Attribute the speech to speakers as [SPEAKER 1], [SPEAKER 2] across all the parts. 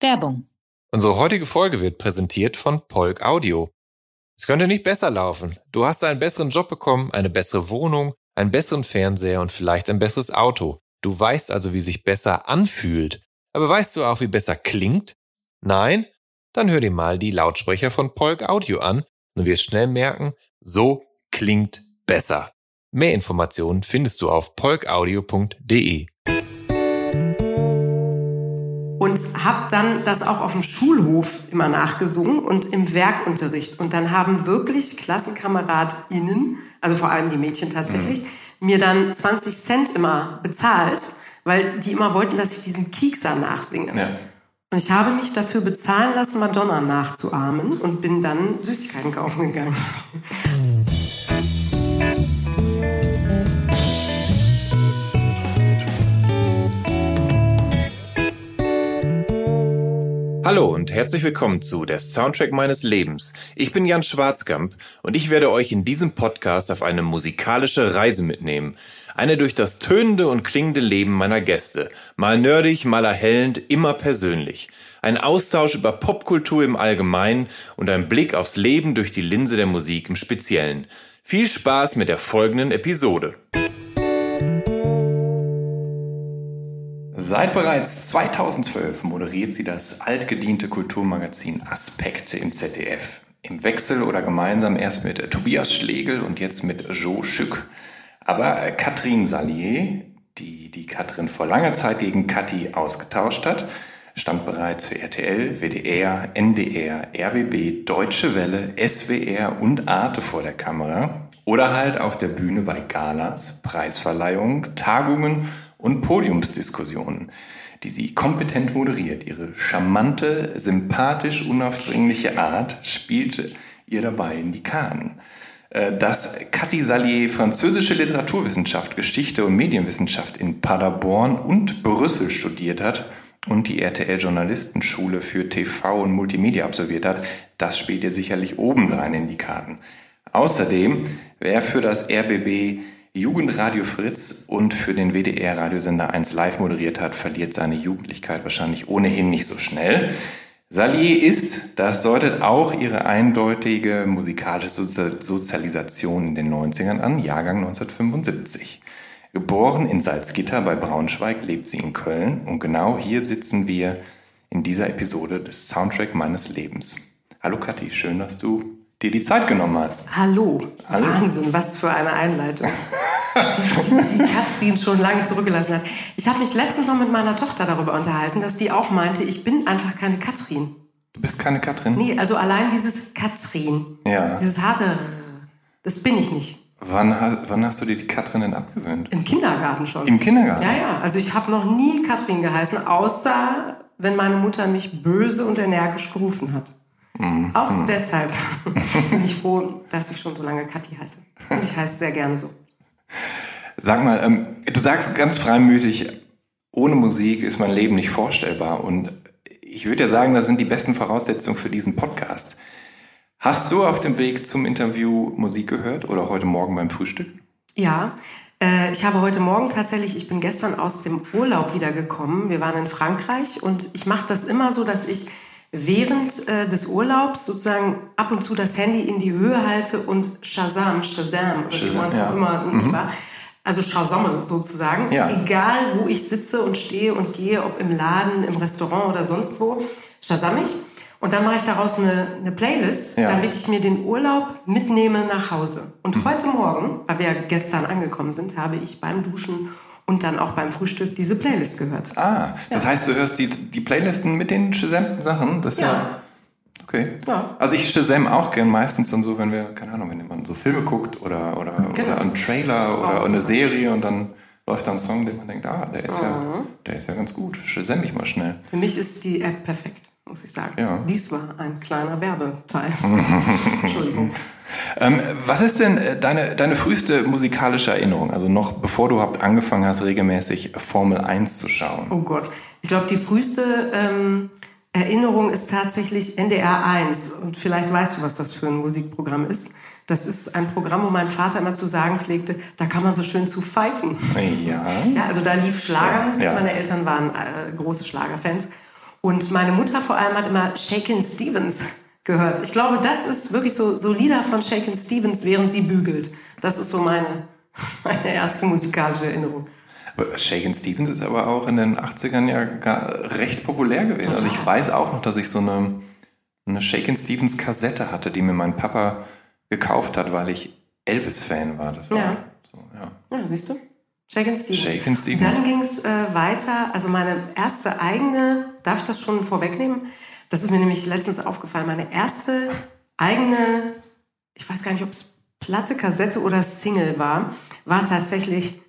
[SPEAKER 1] Werbung.
[SPEAKER 2] Unsere heutige Folge wird präsentiert von Polk Audio. Es könnte nicht besser laufen. Du hast einen besseren Job bekommen, eine bessere Wohnung, einen besseren Fernseher und vielleicht ein besseres Auto. Du weißt also, wie sich besser anfühlt. Aber weißt du auch, wie besser klingt? Nein? Dann hör dir mal die Lautsprecher von Polk Audio an und wirst schnell merken, so klingt besser. Mehr Informationen findest du auf polkaudio.de.
[SPEAKER 3] und habe dann das auch auf dem Schulhof immer nachgesungen und im Werkunterricht. Und dann haben wirklich KlassenkameradInnen, also vor allem die Mädchen tatsächlich, mir dann 20 Cent immer bezahlt, weil die immer wollten, dass ich diesen Kiekser nachsinge.
[SPEAKER 4] Ja.
[SPEAKER 3] Und ich habe mich dafür bezahlen lassen, Madonna nachzuahmen und bin dann Süßigkeiten kaufen gegangen.
[SPEAKER 2] Hallo und herzlich willkommen zu der Soundtrack meines Lebens. Ich bin Jan Schwarzkamp und ich werde euch in diesem Podcast auf eine musikalische Reise mitnehmen. Eine durch das tönende und klingende Leben meiner Gäste. Mal nerdig, mal erhellend, immer persönlich. Ein Austausch über Popkultur im Allgemeinen und ein Blick aufs Leben durch die Linse der Musik im Speziellen. Viel Spaß mit der folgenden Episode.
[SPEAKER 4] Seit bereits 2012 moderiert sie das altgediente Kulturmagazin Aspekte im ZDF. Im Wechsel oder gemeinsam erst mit Tobias Schlegel und jetzt mit Jo Schück. Aber Katrin Salier, die die Katrin vor langer Zeit gegen Kathi ausgetauscht hat, stand bereits für RTL, WDR, NDR, RBB, Deutsche Welle, SWR und Arte vor der Kamera oder halt auf der Bühne bei Galas, Preisverleihungen, Tagungen und Podiumsdiskussionen, die sie kompetent moderiert. Ihre charmante, sympathisch unaufdringliche Art spielte ihr dabei in die Karten. Äh, Dass Cathy Salier französische Literaturwissenschaft, Geschichte und Medienwissenschaft in Paderborn und Brüssel studiert hat und die RTL-Journalistenschule für TV und Multimedia absolviert hat, das spielt ihr sicherlich obendrein in die Karten. Außerdem, wer für das RBB Jugendradio Fritz und für den WDR-Radiosender 1 live moderiert hat, verliert seine Jugendlichkeit wahrscheinlich ohnehin nicht so schnell. Salier ist, das deutet auch ihre eindeutige musikalische Sozi- Sozialisation in den 90ern an, Jahrgang 1975. Geboren in Salzgitter bei Braunschweig, lebt sie in Köln und genau hier sitzen wir in dieser Episode des Soundtrack meines Lebens. Hallo Kathi, schön, dass du dir die Zeit genommen hast.
[SPEAKER 3] Hallo.
[SPEAKER 4] Hallo.
[SPEAKER 3] Wahnsinn, was für eine Einleitung. Die, die, die Katrin schon lange zurückgelassen hat. Ich habe mich letztens noch mit meiner Tochter darüber unterhalten, dass die auch meinte, ich bin einfach keine Katrin.
[SPEAKER 4] Du bist keine Katrin?
[SPEAKER 3] Nee, also allein dieses Katrin,
[SPEAKER 4] Ja.
[SPEAKER 3] dieses harte R, das bin ich nicht.
[SPEAKER 4] Wann, wann hast du dir die Katrin denn abgewöhnt?
[SPEAKER 3] Im Kindergarten schon.
[SPEAKER 4] Im Kindergarten?
[SPEAKER 3] Ja, ja. Also ich habe noch nie Katrin geheißen, außer wenn meine Mutter mich böse und energisch gerufen hat.
[SPEAKER 4] Mhm.
[SPEAKER 3] Auch deshalb bin ich froh, dass ich schon so lange Kathi heiße. Und ich heiße sehr gerne so.
[SPEAKER 4] Sag mal, ähm, du sagst ganz freimütig, ohne Musik ist mein Leben nicht vorstellbar. Und ich würde ja sagen, das sind die besten Voraussetzungen für diesen Podcast. Hast du auf dem Weg zum Interview Musik gehört oder heute Morgen beim Frühstück?
[SPEAKER 3] Ja, äh, ich habe heute Morgen tatsächlich, ich bin gestern aus dem Urlaub wiedergekommen. Wir waren in Frankreich und ich mache das immer so, dass ich während äh, des Urlaubs sozusagen ab und zu das Handy in die Höhe halte und Shazam, Shazam, oder wie man es auch immer nicht wahr? Also Shazamme sozusagen.
[SPEAKER 4] Ja.
[SPEAKER 3] Egal, wo ich sitze und stehe und gehe, ob im Laden, im Restaurant oder sonst wo, Shazam ich. Und dann mache ich daraus eine, eine Playlist,
[SPEAKER 4] Ja.
[SPEAKER 3] damit ich mir den Urlaub mitnehme nach Hause. Und heute Morgen, weil wir ja gestern angekommen sind, habe ich beim Duschen und dann auch beim Frühstück diese Playlist gehört.
[SPEAKER 4] Ah, das heißt, du hörst die, die Playlisten mit den Shazam Sachen? Das ist ja.
[SPEAKER 3] Ja.
[SPEAKER 4] Okay.
[SPEAKER 3] Ja.
[SPEAKER 4] Also ich Shazam auch gern meistens dann so, wenn wir, keine Ahnung, wenn man so Filme guckt oder, oder,
[SPEAKER 3] Genau.
[SPEAKER 4] oder einen Trailer oder
[SPEAKER 3] Auch
[SPEAKER 4] eine. Serie und dann läuft da ein Song, den man denkt, ah, der ist, ja,
[SPEAKER 3] Mhm.
[SPEAKER 4] der ist ja ganz gut. Shazam ich mal schnell.
[SPEAKER 3] Für mich ist die App perfekt, muss ich sagen.
[SPEAKER 4] Ja.
[SPEAKER 3] Dies war ein kleiner Werbeteil. Entschuldigung.
[SPEAKER 4] Ähm, was ist denn äh, deine, deine früheste musikalische Erinnerung? Also noch bevor du überhaupt angefangen hast, regelmäßig Formel 1 zu schauen.
[SPEAKER 3] Oh Gott. Ich glaube, die früheste ähm, Erinnerung ist tatsächlich NDR 1. Und vielleicht weißt du, was das für ein Musikprogramm ist. Das ist ein Programm, wo mein Vater immer zu sagen pflegte, da kann man so schön zu pfeifen.
[SPEAKER 4] Ja.
[SPEAKER 3] Ja, also da lief Schlagermusik.
[SPEAKER 4] Ja.
[SPEAKER 3] Meine Eltern waren äh, große Schlagerfans. Und meine Mutter vor allem hat immer Shakin' Stevens gehört. Ich glaube, das ist wirklich so, so Lieder von Shakin' Stevens, während sie bügelt. Das ist so meine, meine erste musikalische Erinnerung.
[SPEAKER 4] Aber Shakin' Stevens ist aber auch in den 80ern ja gar recht populär gewesen. Also ich weiß auch noch, dass ich so eine, eine Shakin' Stevens Kassette hatte, die mir mein Papa gekauft hat, weil ich Elvis-Fan war. Das war
[SPEAKER 3] Ja.
[SPEAKER 4] so, ja.
[SPEAKER 3] Ja, siehst du? Shakin' Stevens.
[SPEAKER 4] Shakin' Stevens.
[SPEAKER 3] Dann ging es äh, weiter. Also meine erste eigene, darf ich das schon vorwegnehmen? Das ist mir nämlich letztens aufgefallen. Meine erste eigene, ich weiß gar nicht, ob es Platte, Kassette oder Single war, war tatsächlich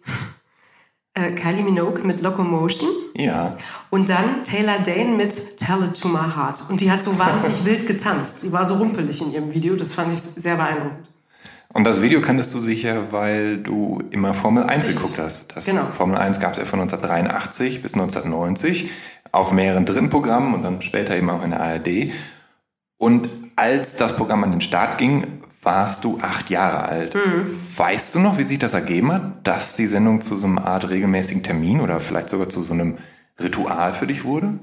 [SPEAKER 3] äh, Kylie Minogue mit Locomotion
[SPEAKER 4] Ja.
[SPEAKER 3] und dann Taylor Dane mit Tell It To My Heart. Und die hat so wahnsinnig wild getanzt. Sie war so rumpelig in ihrem Video. Das fand ich sehr beeindruckend.
[SPEAKER 4] Und das Video kanntest du sicher, weil du immer Formel 1 geguckt hast. Das
[SPEAKER 3] Genau.
[SPEAKER 4] Formel 1 gab es ja von 1983 bis 1990 auf mehreren dritten Programmen und dann später eben auch in der ARD. Und als das Programm an den Start ging, warst du acht Jahre alt. Weißt du noch, wie sich das ergeben hat, dass die Sendung zu so einer Art regelmäßigen Termin oder vielleicht sogar zu so einem Ritual für dich wurde?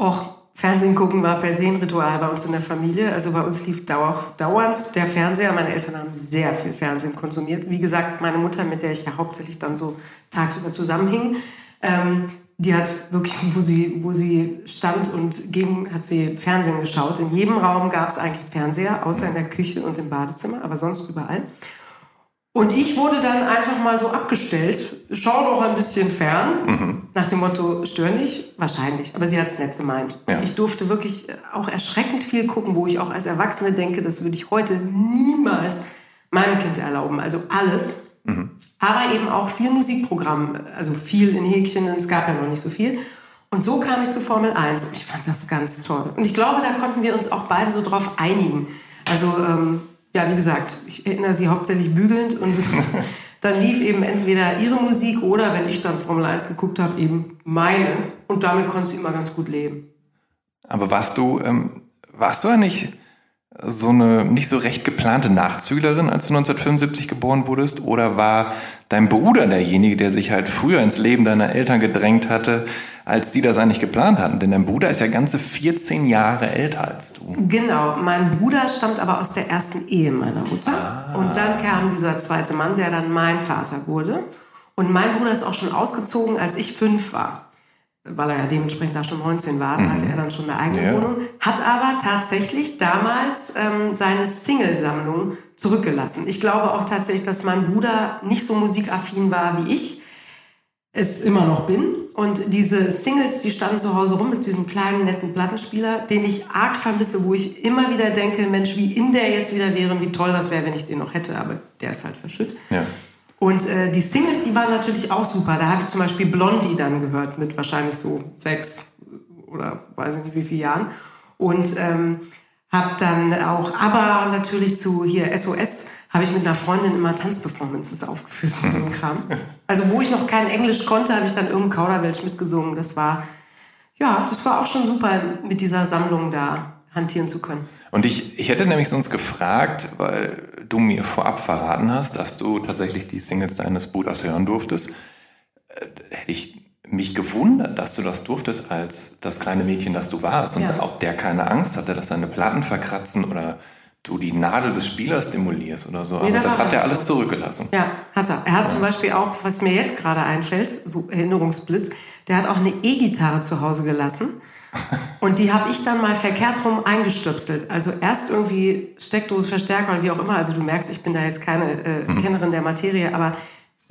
[SPEAKER 3] Och, Fernsehen gucken war per se ein Ritual bei uns in der Familie. Also bei uns lief dauer, dauernd der Fernseher. Meine Eltern haben sehr viel Fernsehen konsumiert. Wie gesagt, meine Mutter, mit der ich ja hauptsächlich dann so tagsüber zusammenhing, ähm, die hat wirklich, wo sie, wo sie stand und ging, hat sie Fernsehen geschaut. In jedem Raum gab es eigentlich einen Fernseher, außer in der Küche und im Badezimmer, aber sonst überall. Und ich wurde dann einfach mal so abgestellt. Schau doch ein bisschen fern. Nach dem Motto, stör nicht. Wahrscheinlich. Aber sie hat es nett gemeint.
[SPEAKER 4] Ja.
[SPEAKER 3] Ich durfte wirklich auch erschreckend viel gucken, wo ich auch als Erwachsene denke, das würde ich heute niemals meinem Kind erlauben. Also alles. Aber eben auch viel Musikprogramm. Also viel in Häkchen. Es gab ja noch nicht so viel. Und so kam ich zu Formel 1. Ich fand das ganz toll. Und ich glaube, da konnten wir uns auch beide so drauf einigen. Also, ähm, ja, wie gesagt, ich erinnere sie hauptsächlich bügelnd und dann lief eben entweder ihre Musik oder, wenn ich dann Formel 1 geguckt habe, eben meine. Und damit konnte sie immer ganz gut leben.
[SPEAKER 4] Aber warst du, ähm, warst du ja nicht so eine nicht so recht geplante Nachzüglerin, als du 1975 geboren wurdest? Oder war dein Bruder derjenige, der sich halt früher ins Leben deiner Eltern gedrängt hatte, als die das eigentlich geplant hatten? Denn dein Bruder ist ja ganze 14 Jahre älter als du.
[SPEAKER 3] Genau, mein Bruder stammt aber aus der ersten Ehe meiner Mutter. Und dann kam dieser zweite Mann, der dann mein Vater wurde. Und mein Bruder ist auch schon ausgezogen, als ich fünf war. Weil er ja dementsprechend da schon 19 war, da hatte er dann schon eine eigene
[SPEAKER 4] Ja.
[SPEAKER 3] Wohnung. Hat aber tatsächlich damals ähm, seine Single-Sammlung zurückgelassen. Ich glaube auch tatsächlich, dass mein Bruder nicht so musikaffin war wie ich es immer noch bin. Und diese Singles, die standen zu Hause rum mit diesem kleinen, netten Plattenspieler, den ich arg vermisse, wo ich immer wieder denke, Mensch, wie in der jetzt wieder wäre, und wie toll das wäre, wenn ich den noch hätte. Aber der ist halt verschütt.
[SPEAKER 4] Ja.
[SPEAKER 3] Und äh, die Singles, die waren natürlich auch super. Da habe ich zum Beispiel Blondie dann gehört mit wahrscheinlich so sechs oder weiß ich nicht wie viele Jahren. Und ähm, habe dann auch aber natürlich zu hier SOS habe ich mit einer Freundin immer Tanzperformances aufgeführt und so ein Kram. Also wo ich noch kein Englisch konnte, habe ich dann irgendein Kauderwelsch mitgesungen. Das war ja, das war auch schon super mit dieser Sammlung da hantieren zu können.
[SPEAKER 4] Und ich, ich hätte nämlich sonst gefragt, weil du mir vorab verraten hast, dass du tatsächlich die Singles deines Bruders hören durftest. Äh, hätte ich mich gewundert, dass du das durftest als das kleine Mädchen, das du warst. Und
[SPEAKER 3] Ja.
[SPEAKER 4] ob der keine Angst hatte, dass deine Platten verkratzen oder du die Nadel des Spielers demolierst oder so.
[SPEAKER 3] Nee,
[SPEAKER 4] Aber
[SPEAKER 3] da
[SPEAKER 4] das hat
[SPEAKER 3] er
[SPEAKER 4] alles
[SPEAKER 3] so.
[SPEAKER 4] zurückgelassen.
[SPEAKER 3] Ja, hat er. Er hat zum Beispiel auch, was mir jetzt gerade einfällt, so Erinnerungsblitz, der hat auch eine E-Gitarre zu Hause gelassen. Und die habe ich dann mal verkehrt rum eingestöpselt. Also erst irgendwie Steckdose, Verstärker oder wie auch immer. Also du merkst, ich bin da jetzt keine äh, Kennerin der Materie, aber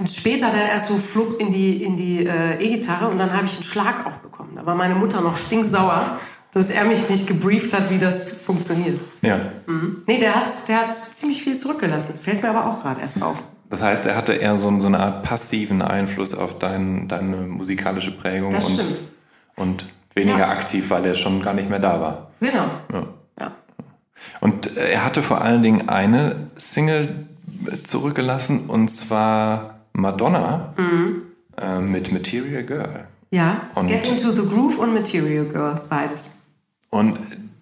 [SPEAKER 3] später dann erst so flug in die, in die äh, E-Gitarre und dann habe ich einen Schlag auch bekommen. Da war meine Mutter noch stinksauer, dass er mich nicht gebrieft hat, wie das funktioniert.
[SPEAKER 4] Ja.
[SPEAKER 3] Nee, der hat, der hat ziemlich viel zurückgelassen. Fällt mir aber auch gerade erst auf.
[SPEAKER 4] Das heißt, er hatte eher so, so eine Art passiven Einfluss auf dein, deine musikalische Prägung
[SPEAKER 3] Das
[SPEAKER 4] und,
[SPEAKER 3] stimmt.
[SPEAKER 4] und weniger
[SPEAKER 3] Ja.
[SPEAKER 4] aktiv, weil er schon gar nicht mehr da war.
[SPEAKER 3] Genau.
[SPEAKER 4] Ja.
[SPEAKER 3] Ja.
[SPEAKER 4] Und äh, er hatte vor allen Dingen eine Single zurückgelassen und zwar Madonna
[SPEAKER 3] Mhm.
[SPEAKER 4] äh, mit Material Girl.
[SPEAKER 3] Ja,
[SPEAKER 4] Und-
[SPEAKER 3] Get Into the Groove und Material Girl, beides.
[SPEAKER 4] Und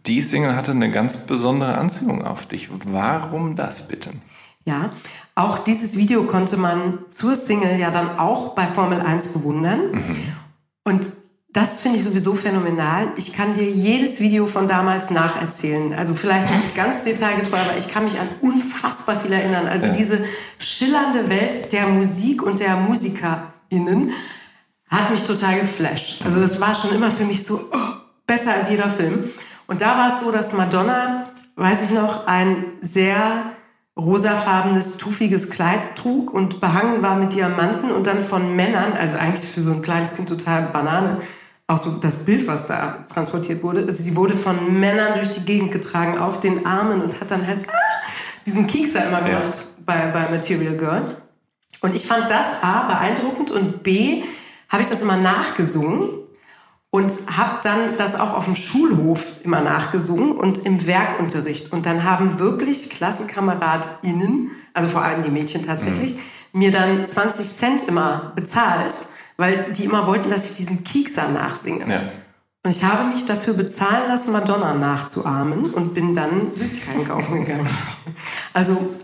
[SPEAKER 4] die Single hatte eine ganz besondere Anziehung auf dich. Warum das bitte?
[SPEAKER 3] Ja, auch dieses Video konnte man zur Single ja dann auch bei Formel 1 bewundern. Und das finde ich sowieso phänomenal. Ich kann dir jedes Video von damals nacherzählen. Also vielleicht nicht ganz detailgetreu, aber ich kann mich an unfassbar viel erinnern. Also
[SPEAKER 4] Ja.
[SPEAKER 3] diese schillernde Welt der Musik und der MusikerInnen hat mich total geflasht. Also das war schon immer für mich so oh, besser als jeder Film. Und da war es so, dass Madonna, weiß ich noch, ein sehr rosafarbenes, tuffiges Kleid trug und behangen war mit Diamanten und dann von Männern, also eigentlich für so ein kleines Kind total Banane, auch so das Bild, was da transportiert wurde. Also sie wurde von Männern durch die Gegend getragen, auf den Armen und hat dann halt ah, diesen Kiekser immer gemacht bei, bei Material Girl. Und ich fand das A beeindruckend und B habe ich das immer nachgesungen und habe dann das auch auf dem Schulhof immer nachgesungen und im Werkunterricht. Und dann haben wirklich KlassenkameradInnen, also vor allem die Mädchen tatsächlich, mir dann 20 Cent immer bezahlt, weil die immer wollten, dass ich diesen Kiekser nachsinge.
[SPEAKER 4] Ja.
[SPEAKER 3] Und ich habe mich dafür bezahlen lassen, Madonna nachzuahmen und bin dann Süßigkeiten kaufen gegangen. Also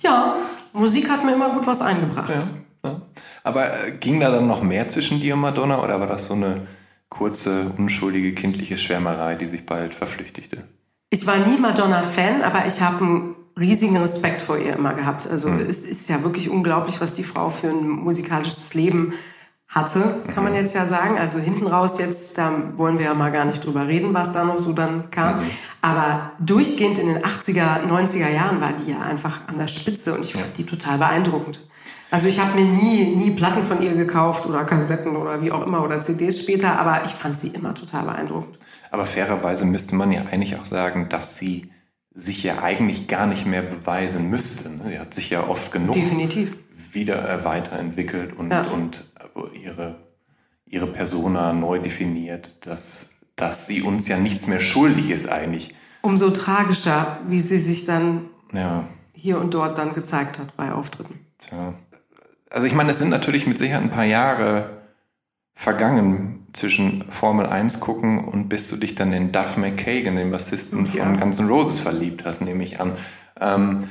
[SPEAKER 3] ja, Musik hat mir immer gut was eingebracht.
[SPEAKER 4] Ja, ja. Aber äh, ging da dann noch mehr zwischen dir und Madonna oder war das so eine kurze, unschuldige, kindliche Schwärmerei, die sich bald verflüchtigte?
[SPEAKER 3] Ich war nie Madonna-Fan, aber ich habe einen riesigen Respekt vor ihr immer gehabt. Also es ist ja wirklich unglaublich, was die Frau für ein musikalisches Leben hatte, kann man jetzt ja sagen. Also hinten raus jetzt, da wollen wir ja mal gar nicht drüber reden, was da noch so dann kam. Aber durchgehend in den 80er, 90er Jahren war die ja einfach an der Spitze und ich fand die total beeindruckend. Also ich habe mir nie, nie Platten von ihr gekauft oder Kassetten oder wie auch immer oder CDs später, aber ich fand sie immer total beeindruckend.
[SPEAKER 4] Aber fairerweise müsste man ja eigentlich auch sagen, dass sie sich ja eigentlich gar nicht mehr beweisen müsste. ne? Sie hat sich ja oft genug
[SPEAKER 3] Definitiv.
[SPEAKER 4] Wieder weiterentwickelt und,
[SPEAKER 3] Ja.
[SPEAKER 4] und ihre, ihre Persona neu definiert, dass, dass sie uns ja nichts mehr schuldig ist eigentlich.
[SPEAKER 3] Umso tragischer, wie sie sich dann
[SPEAKER 4] Ja,
[SPEAKER 3] hier und dort dann gezeigt hat bei Auftritten.
[SPEAKER 4] tja. Also ich meine, es sind natürlich mit Sicherheit ein paar Jahre vergangen zwischen Formel 1 gucken und bis du dich dann in Duff McKagan, den Bassisten
[SPEAKER 3] Ja.
[SPEAKER 4] von Guns N' Roses, verliebt hast, nehme ich an. Ähm,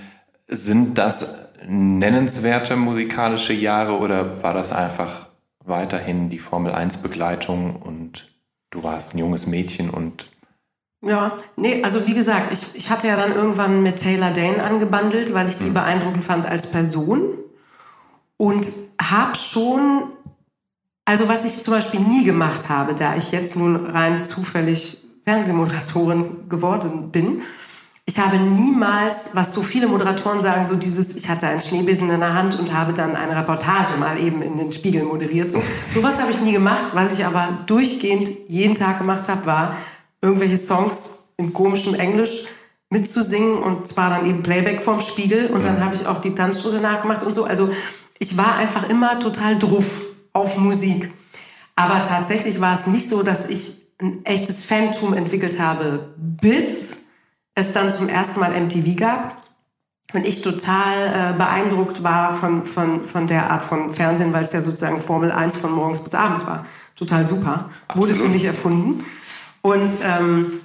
[SPEAKER 4] sind das nennenswerte musikalische Jahre oder war das einfach weiterhin die Formel 1 Begleitung und du warst ein junges Mädchen und
[SPEAKER 3] Ja, nee, also wie gesagt, ich, ich hatte ja dann irgendwann mit Taylor Dane angebandelt, weil ich die beeindruckend fand als Person. Und hab schon, also was ich zum Beispiel nie gemacht habe, da ich jetzt nun rein zufällig Fernsehmoderatorin geworden bin, ich habe niemals, was so viele Moderatoren sagen, so dieses, ich hatte einen Schneebesen in der Hand und habe dann eine Reportage mal eben in den Spiegel moderiert. So sowas habe ich nie gemacht. Was ich aber durchgehend jeden Tag gemacht habe, war irgendwelche Songs in komischem Englisch mitzusingen und zwar dann eben Playback vorm Spiegel und dann habe ich auch die Tanzschritte nachgemacht und so. Also ich war einfach immer total druff auf Musik. Aber tatsächlich war es nicht so, dass ich ein echtes Fantum entwickelt habe, bis es dann zum ersten Mal MTV gab und ich total äh, beeindruckt war von, von, von der Art von Fernsehen, weil es ja sozusagen Formel 1 von morgens bis abends war. Total super. Wurde für mich erfunden. Und, ähm,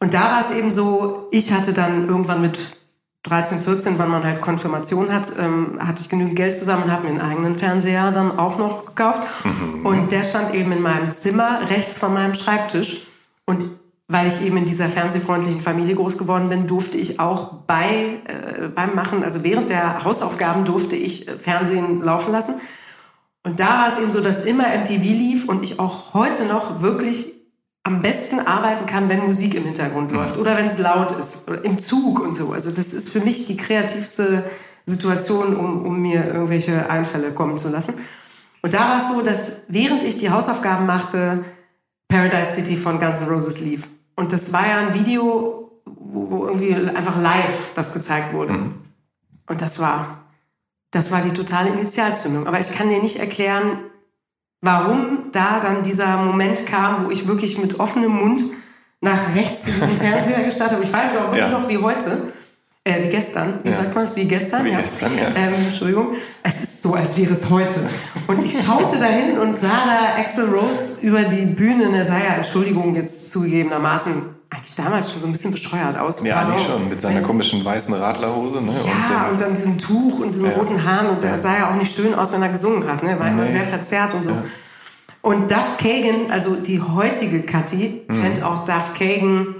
[SPEAKER 3] und da war es eben so, ich hatte dann irgendwann mit 13, 14, wann man halt Konfirmation hat, ähm, hatte ich genügend Geld zusammen und habe mir einen eigenen Fernseher dann auch noch gekauft. Und der stand eben in meinem Zimmer rechts von meinem Schreibtisch. Und weil ich eben in dieser fernsehfreundlichen Familie groß geworden bin, durfte ich auch bei, äh, beim Machen, also während der Hausaufgaben durfte ich äh, Fernsehen laufen lassen. Und da war es eben so, dass immer MTV lief und ich auch heute noch wirklich am besten arbeiten kann, wenn Musik im Hintergrund läuft oder wenn es laut ist oder im Zug und so. Also das ist für mich die kreativste Situation, um, um mir irgendwelche Einfälle kommen zu lassen. Und da war es so, dass während ich die Hausaufgaben machte, Paradise City von Guns N' Roses lief. Und das war ja ein Video, wo, wo irgendwie einfach live das gezeigt wurde. Und das war das war die totale Initialzündung. Aber ich kann dir nicht erklären, warum da dann dieser Moment kam, wo ich wirklich mit offenem Mund nach rechts zu diesem Fernseher gestartet habe. Ich weiß es auch wirklich
[SPEAKER 4] Ja.
[SPEAKER 3] noch wie heute. Äh, wie gestern. Wie
[SPEAKER 4] Ja.
[SPEAKER 3] sagt man es? Wie gestern?
[SPEAKER 4] Wie gestern, ja.
[SPEAKER 3] Ähm, Entschuldigung. Es ist so, als wäre es heute. Und ich schaute dahin und sah da Axel Rose über die Bühne. Und er sah ja, Entschuldigung, jetzt zugegebenermaßen eigentlich damals schon so ein bisschen bescheuert aus.
[SPEAKER 4] Ja,
[SPEAKER 3] Pardon.
[SPEAKER 4] eigentlich schon. Mit seiner komischen weißen Radlerhose. Ne?
[SPEAKER 3] Ja,
[SPEAKER 4] und
[SPEAKER 3] und dann diesem Tuch und diesen
[SPEAKER 4] Ja.
[SPEAKER 3] roten Haaren. Und der sah ja auch nicht schön aus, wenn er gesungen hat. Ne? War immer
[SPEAKER 4] Nee.
[SPEAKER 3] sehr verzerrt und so. Und Duff Kagan, also die heutige Kathi,
[SPEAKER 4] Mhm.
[SPEAKER 3] fände auch Duff Kagan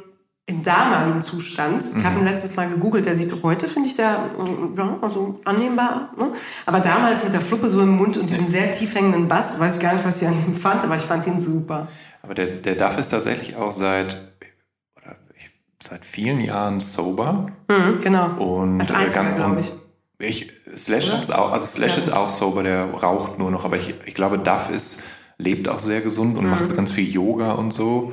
[SPEAKER 3] im damaligen Zustand. Ich
[SPEAKER 4] Mhm.
[SPEAKER 3] habe ihn letztes Mal gegoogelt. Der sieht heute, finde ich, sehr ja, also annehmbar. Ne? Aber damals mit der Fluppe so im Mund und diesem sehr tief hängenden Bass, weiß ich gar nicht, was ich an ihm fand, aber ich fand ihn super.
[SPEAKER 4] Aber der, der Duff ist tatsächlich auch seit, oder ich, seit vielen Jahren sober.
[SPEAKER 3] Mhm, genau.
[SPEAKER 4] Und
[SPEAKER 3] Als
[SPEAKER 4] äh, ganz-
[SPEAKER 3] glaube ich.
[SPEAKER 4] Ich, Slash, hat's auch, also Slash
[SPEAKER 3] Ja.
[SPEAKER 4] ist auch sober, der raucht nur noch, aber ich, ich glaube, Duff ist, lebt auch sehr gesund und
[SPEAKER 3] Mhm.
[SPEAKER 4] macht ganz viel Yoga und so.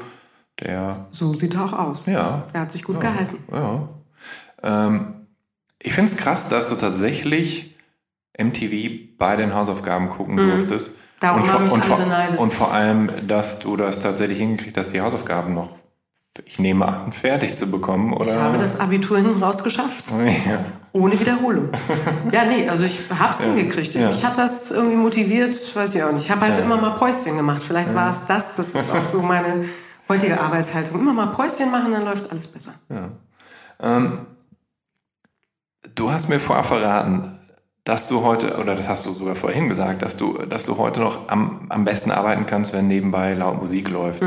[SPEAKER 4] Der,
[SPEAKER 3] So sieht er auch aus.
[SPEAKER 4] ja.
[SPEAKER 3] Er hat sich gut
[SPEAKER 4] ja,
[SPEAKER 3] gehalten.
[SPEAKER 4] Ja. Ähm, ich finde es krass, dass du tatsächlich MTV bei den Hausaufgaben gucken durftest.
[SPEAKER 3] Mhm. Darum
[SPEAKER 4] und,
[SPEAKER 3] mich
[SPEAKER 4] und, vor,
[SPEAKER 3] beneidet.
[SPEAKER 4] und vor allem, dass du das tatsächlich hingekriegt hast, die Hausaufgaben noch, ich nehme an, fertig zu bekommen, oder?
[SPEAKER 3] Ich habe das Abitur hinten raus geschafft.
[SPEAKER 4] Ja.
[SPEAKER 3] Ohne Wiederholung. ja, nee, also ich hab's hingekriegt.
[SPEAKER 4] Ja.
[SPEAKER 3] Mich hat das irgendwie motiviert, weiß ich auch nicht. Ich habe halt immer mal Päuschen gemacht. Vielleicht war es das. Das ist auch so meine heutige Arbeitshaltung. Immer mal Päuschen machen, dann läuft alles besser.
[SPEAKER 4] Ähm, du hast mir vorher verraten, dass du heute, oder das hast du sogar vorhin gesagt, dass du, dass du heute noch am, am besten arbeiten kannst, wenn nebenbei laut Musik läuft.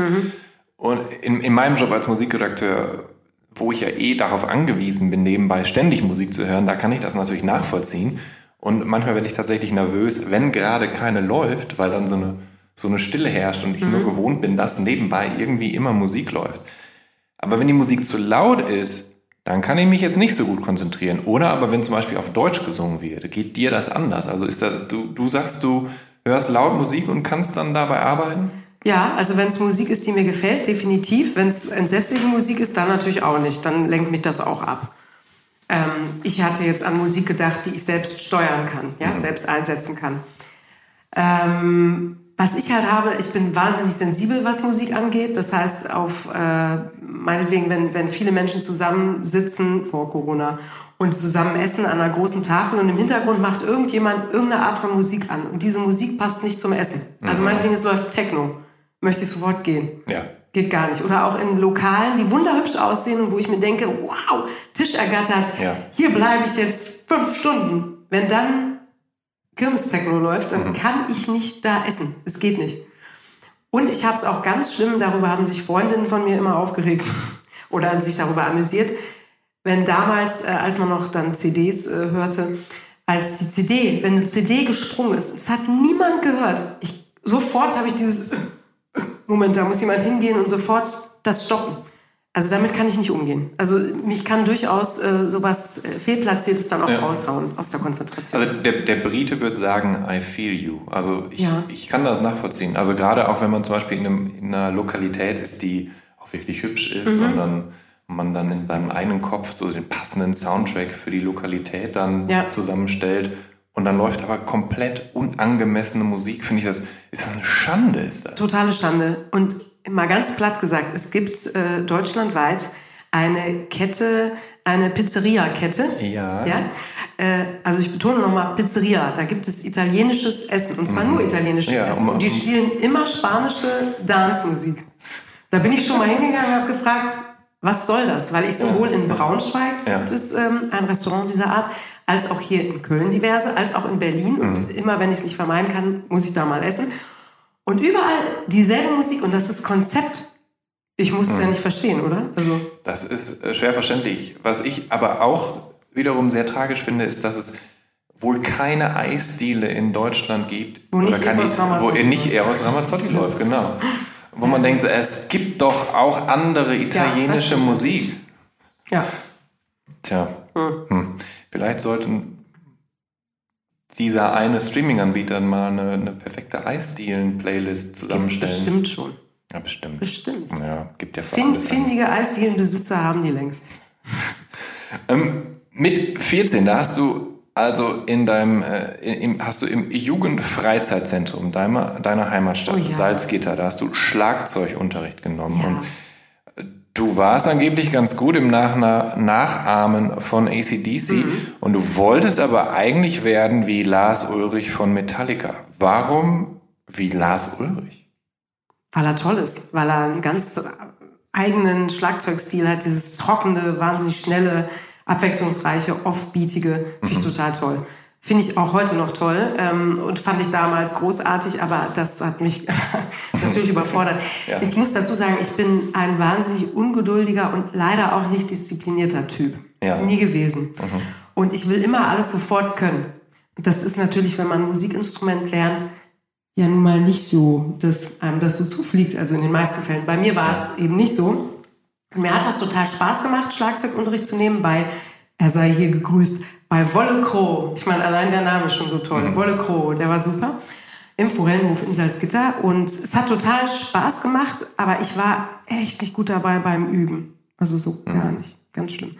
[SPEAKER 4] Und in, in meinem Job als Musikredakteur, wo ich ja eh darauf angewiesen bin, nebenbei ständig Musik zu hören, da kann ich das natürlich nachvollziehen. Und manchmal werde ich tatsächlich nervös, wenn gerade keine läuft, weil dann so eine, so eine Stille herrscht und ich nur gewohnt bin, dass nebenbei irgendwie immer Musik läuft. Aber wenn die Musik zu laut ist, dann kann ich mich jetzt nicht so gut konzentrieren. Oder aber wenn zum Beispiel auf Deutsch gesungen wird, geht dir das anders? Also ist das, du, du sagst, du hörst laut Musik und kannst dann dabei arbeiten?
[SPEAKER 3] Ja, also wenn es Musik ist, die mir gefällt, definitiv. Wenn es entsetzliche Musik ist, dann natürlich auch nicht. Dann lenkt mich das auch ab. Ähm, ich hatte jetzt an Musik gedacht, die ich selbst steuern kann, ja, selbst einsetzen kann. Ähm, was ich halt habe, ich bin wahnsinnig sensibel, was Musik angeht. Das heißt, auf äh, meinetwegen, wenn, wenn viele Menschen zusammensitzen vor Corona und zusammen essen an einer großen Tafel und im Hintergrund macht irgendjemand irgendeine Art von Musik an und diese Musik passt nicht zum Essen. Also meinetwegen, es läuft Techno, möchte ich sofort gehen.
[SPEAKER 4] Ja.
[SPEAKER 3] Geht gar nicht. Oder auch in Lokalen, die wunderhübsch aussehen und wo ich mir denke, wow, Tisch ergattert,
[SPEAKER 4] Ja.
[SPEAKER 3] hier bleibe ich jetzt fünf Stunden. Wenn dann Kirmes-Techno läuft, dann kann ich nicht da essen. Es geht nicht. Und ich habe es auch ganz schlimm, darüber haben sich Freundinnen von mir immer aufgeregt oder sich darüber amüsiert, wenn damals, äh, als man noch dann CDs äh, hörte, als die CD, wenn eine CD gesprungen ist, es hat niemand gehört. Ich, sofort habe ich dieses, Moment, da muss jemand hingehen und sofort das stoppen. Also damit kann ich nicht umgehen. Also mich kann durchaus äh, sowas äh, Fehlplatziertes dann auch
[SPEAKER 4] Ja.
[SPEAKER 3] raushauen aus der Konzentration.
[SPEAKER 4] Also der, der Brite würde sagen, I feel you. Also ich,
[SPEAKER 3] Ja.
[SPEAKER 4] ich kann das nachvollziehen. Also gerade auch wenn man zum Beispiel in, einem, in einer Lokalität ist, die auch wirklich hübsch ist
[SPEAKER 3] Mhm.
[SPEAKER 4] und dann man dann in seinem eigenen Kopf so den passenden Soundtrack für die Lokalität dann
[SPEAKER 3] Ja.
[SPEAKER 4] zusammenstellt und dann läuft aber komplett unangemessene Musik, finde ich das ist das eine Schande ist das.
[SPEAKER 3] Totale Schande. Und mal ganz platt gesagt, es gibt äh, deutschlandweit eine Kette, eine Pizzeria-Kette.
[SPEAKER 4] Ja.
[SPEAKER 3] ja? Äh, also ich betone nochmal Pizzeria. Da gibt es italienisches Essen. Und zwar nur italienisches
[SPEAKER 4] Mhm. Ja,
[SPEAKER 3] Essen. Und die spielen immer spanische Dance-Musik. Da bin ich schon mal hingegangen und habe gefragt, was soll das? Weil ich sowohl in Braunschweig
[SPEAKER 4] Ja.
[SPEAKER 3] gibt es ähm, ein Restaurant dieser Art, als auch hier in Köln diverse, als auch in Berlin.
[SPEAKER 4] Mhm.
[SPEAKER 3] Und immer, wenn ich es nicht vermeiden kann, muss ich da mal essen. Und überall dieselbe Musik und das ist Konzept. Ich muss es
[SPEAKER 4] Mhm.
[SPEAKER 3] ja nicht verstehen, oder? Also,
[SPEAKER 4] Das ist äh, schwer verständlich. Was ich aber auch wiederum sehr tragisch finde, ist, dass es wohl keine Eisdiele in Deutschland gibt,
[SPEAKER 3] Wo nicht
[SPEAKER 4] keine,
[SPEAKER 3] Eros
[SPEAKER 4] wo
[SPEAKER 3] Ramazzotti
[SPEAKER 4] er nicht Eros Ramazzotti läuft, genau. Wo man denkt, es gibt doch auch andere italienische
[SPEAKER 3] stimmt.
[SPEAKER 4] Musik.
[SPEAKER 3] ja.
[SPEAKER 4] Tja, hm. vielleicht sollten dieser eine Streaming-Anbieter mal eine, eine perfekte Eisdielen-Playlist
[SPEAKER 3] Gibt's
[SPEAKER 4] zusammenstellen.
[SPEAKER 3] bestimmt schon.
[SPEAKER 4] Ja, bestimmt.
[SPEAKER 3] Bestimmt.
[SPEAKER 4] Ja, gibt ja für
[SPEAKER 3] Fin
[SPEAKER 4] alles
[SPEAKER 3] findige Eisdielenbesitzer haben die längst.
[SPEAKER 4] Ähm, mit 14, da hast du Also in deinem, äh, im, hast du im Jugendfreizeitzentrum deiner, deiner Heimatstadt,
[SPEAKER 3] Oh ja.
[SPEAKER 4] Salzgitter, da hast du Schlagzeugunterricht genommen.
[SPEAKER 3] Ja.
[SPEAKER 4] Und du warst angeblich ganz gut im Nach Nachahmen von ACDC
[SPEAKER 3] Mhm.
[SPEAKER 4] und du wolltest aber eigentlich werden wie Lars Ulrich von Metallica. Warum wie Lars Ulrich?
[SPEAKER 3] Weil er toll ist, weil er einen ganz eigenen Schlagzeugstil hat, dieses trockene, wahnsinnig schnelle, abwechslungsreiche, offbeatige, finde ich total toll. Finde ich auch heute noch toll ähm, und fand ich damals großartig, aber das hat mich natürlich überfordert.
[SPEAKER 4] Ja.
[SPEAKER 3] Ich muss dazu sagen, ich bin ein wahnsinnig ungeduldiger und leider auch nicht disziplinierter Typ.
[SPEAKER 4] Ja.
[SPEAKER 3] Nie gewesen. Und ich will immer alles sofort können. Und das ist natürlich, wenn man ein Musikinstrument lernt, ja nun mal nicht so, dass einem das so zufliegt, also in den meisten Fällen. Bei mir war es eben nicht so. Und mir hat das total Spaß gemacht, Schlagzeugunterricht zu nehmen bei, er sei hier gegrüßt, bei Wolle Crow. Ich meine, allein der Name ist schon so toll. Wolle Crow, der war super. Im Forellenhof in Salzgitter. Und es hat total Spaß gemacht, aber ich war echt nicht gut dabei beim Üben. Also so gar nicht. Ganz schlimm.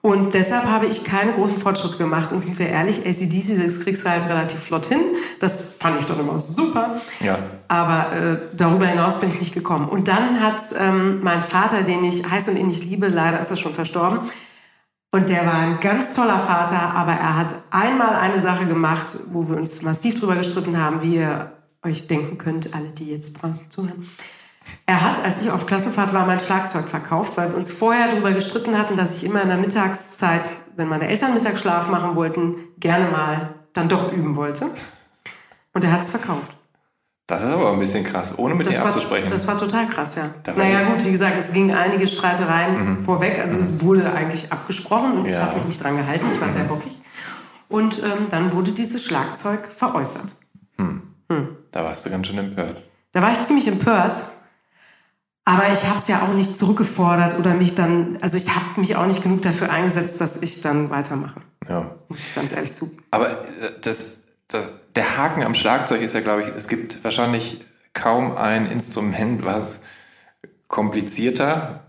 [SPEAKER 3] Und deshalb habe ich keine großen Fortschritte gemacht. Und sind wir ehrlich, ACDC, das kriegst du halt relativ flott hin. Das fand ich dann immer super.
[SPEAKER 4] Ja.
[SPEAKER 3] Aber äh, darüber hinaus bin ich nicht gekommen. Und dann hat ähm, mein Vater, den ich heiß und innig liebe, leider ist er schon verstorben, und der war ein ganz toller Vater, aber er hat einmal eine Sache gemacht, wo wir uns massiv drüber gestritten haben, wie ihr euch denken könnt, alle, die jetzt draußen zuhören. Er hat, als ich auf Klassenfahrt war, mein Schlagzeug verkauft, weil wir uns vorher darüber gestritten hatten, dass ich immer in der Mittagszeit, wenn meine Eltern Mittagsschlaf machen wollten, gerne mal dann doch üben wollte. Und er hat es verkauft.
[SPEAKER 4] Das ist aber ein bisschen krass, ohne mit dir
[SPEAKER 3] Das war,
[SPEAKER 4] abzusprechen.
[SPEAKER 3] das war total krass, ja.
[SPEAKER 4] Da
[SPEAKER 3] naja,
[SPEAKER 4] ich-
[SPEAKER 3] gut, wie gesagt, es gingen einige Streitereien vorweg. Also es wurde eigentlich abgesprochen und ich
[SPEAKER 4] Ja.
[SPEAKER 3] habe mich nicht dran gehalten. Ich war sehr bockig. Und ähm, dann wurde dieses Schlagzeug veräußert.
[SPEAKER 4] da warst du ganz schön empört.
[SPEAKER 3] Da war ich ziemlich empört. Aber ich habe es ja auch nicht zurückgefordert oder mich dann, also ich habe mich auch nicht genug dafür eingesetzt, dass ich dann weitermache.
[SPEAKER 4] Ja.
[SPEAKER 3] Muss ich ganz ehrlich zugeben.
[SPEAKER 4] Aber äh, das, das, der Haken am Schlagzeug ist ja, glaube ich, es gibt wahrscheinlich kaum ein Instrument, was komplizierter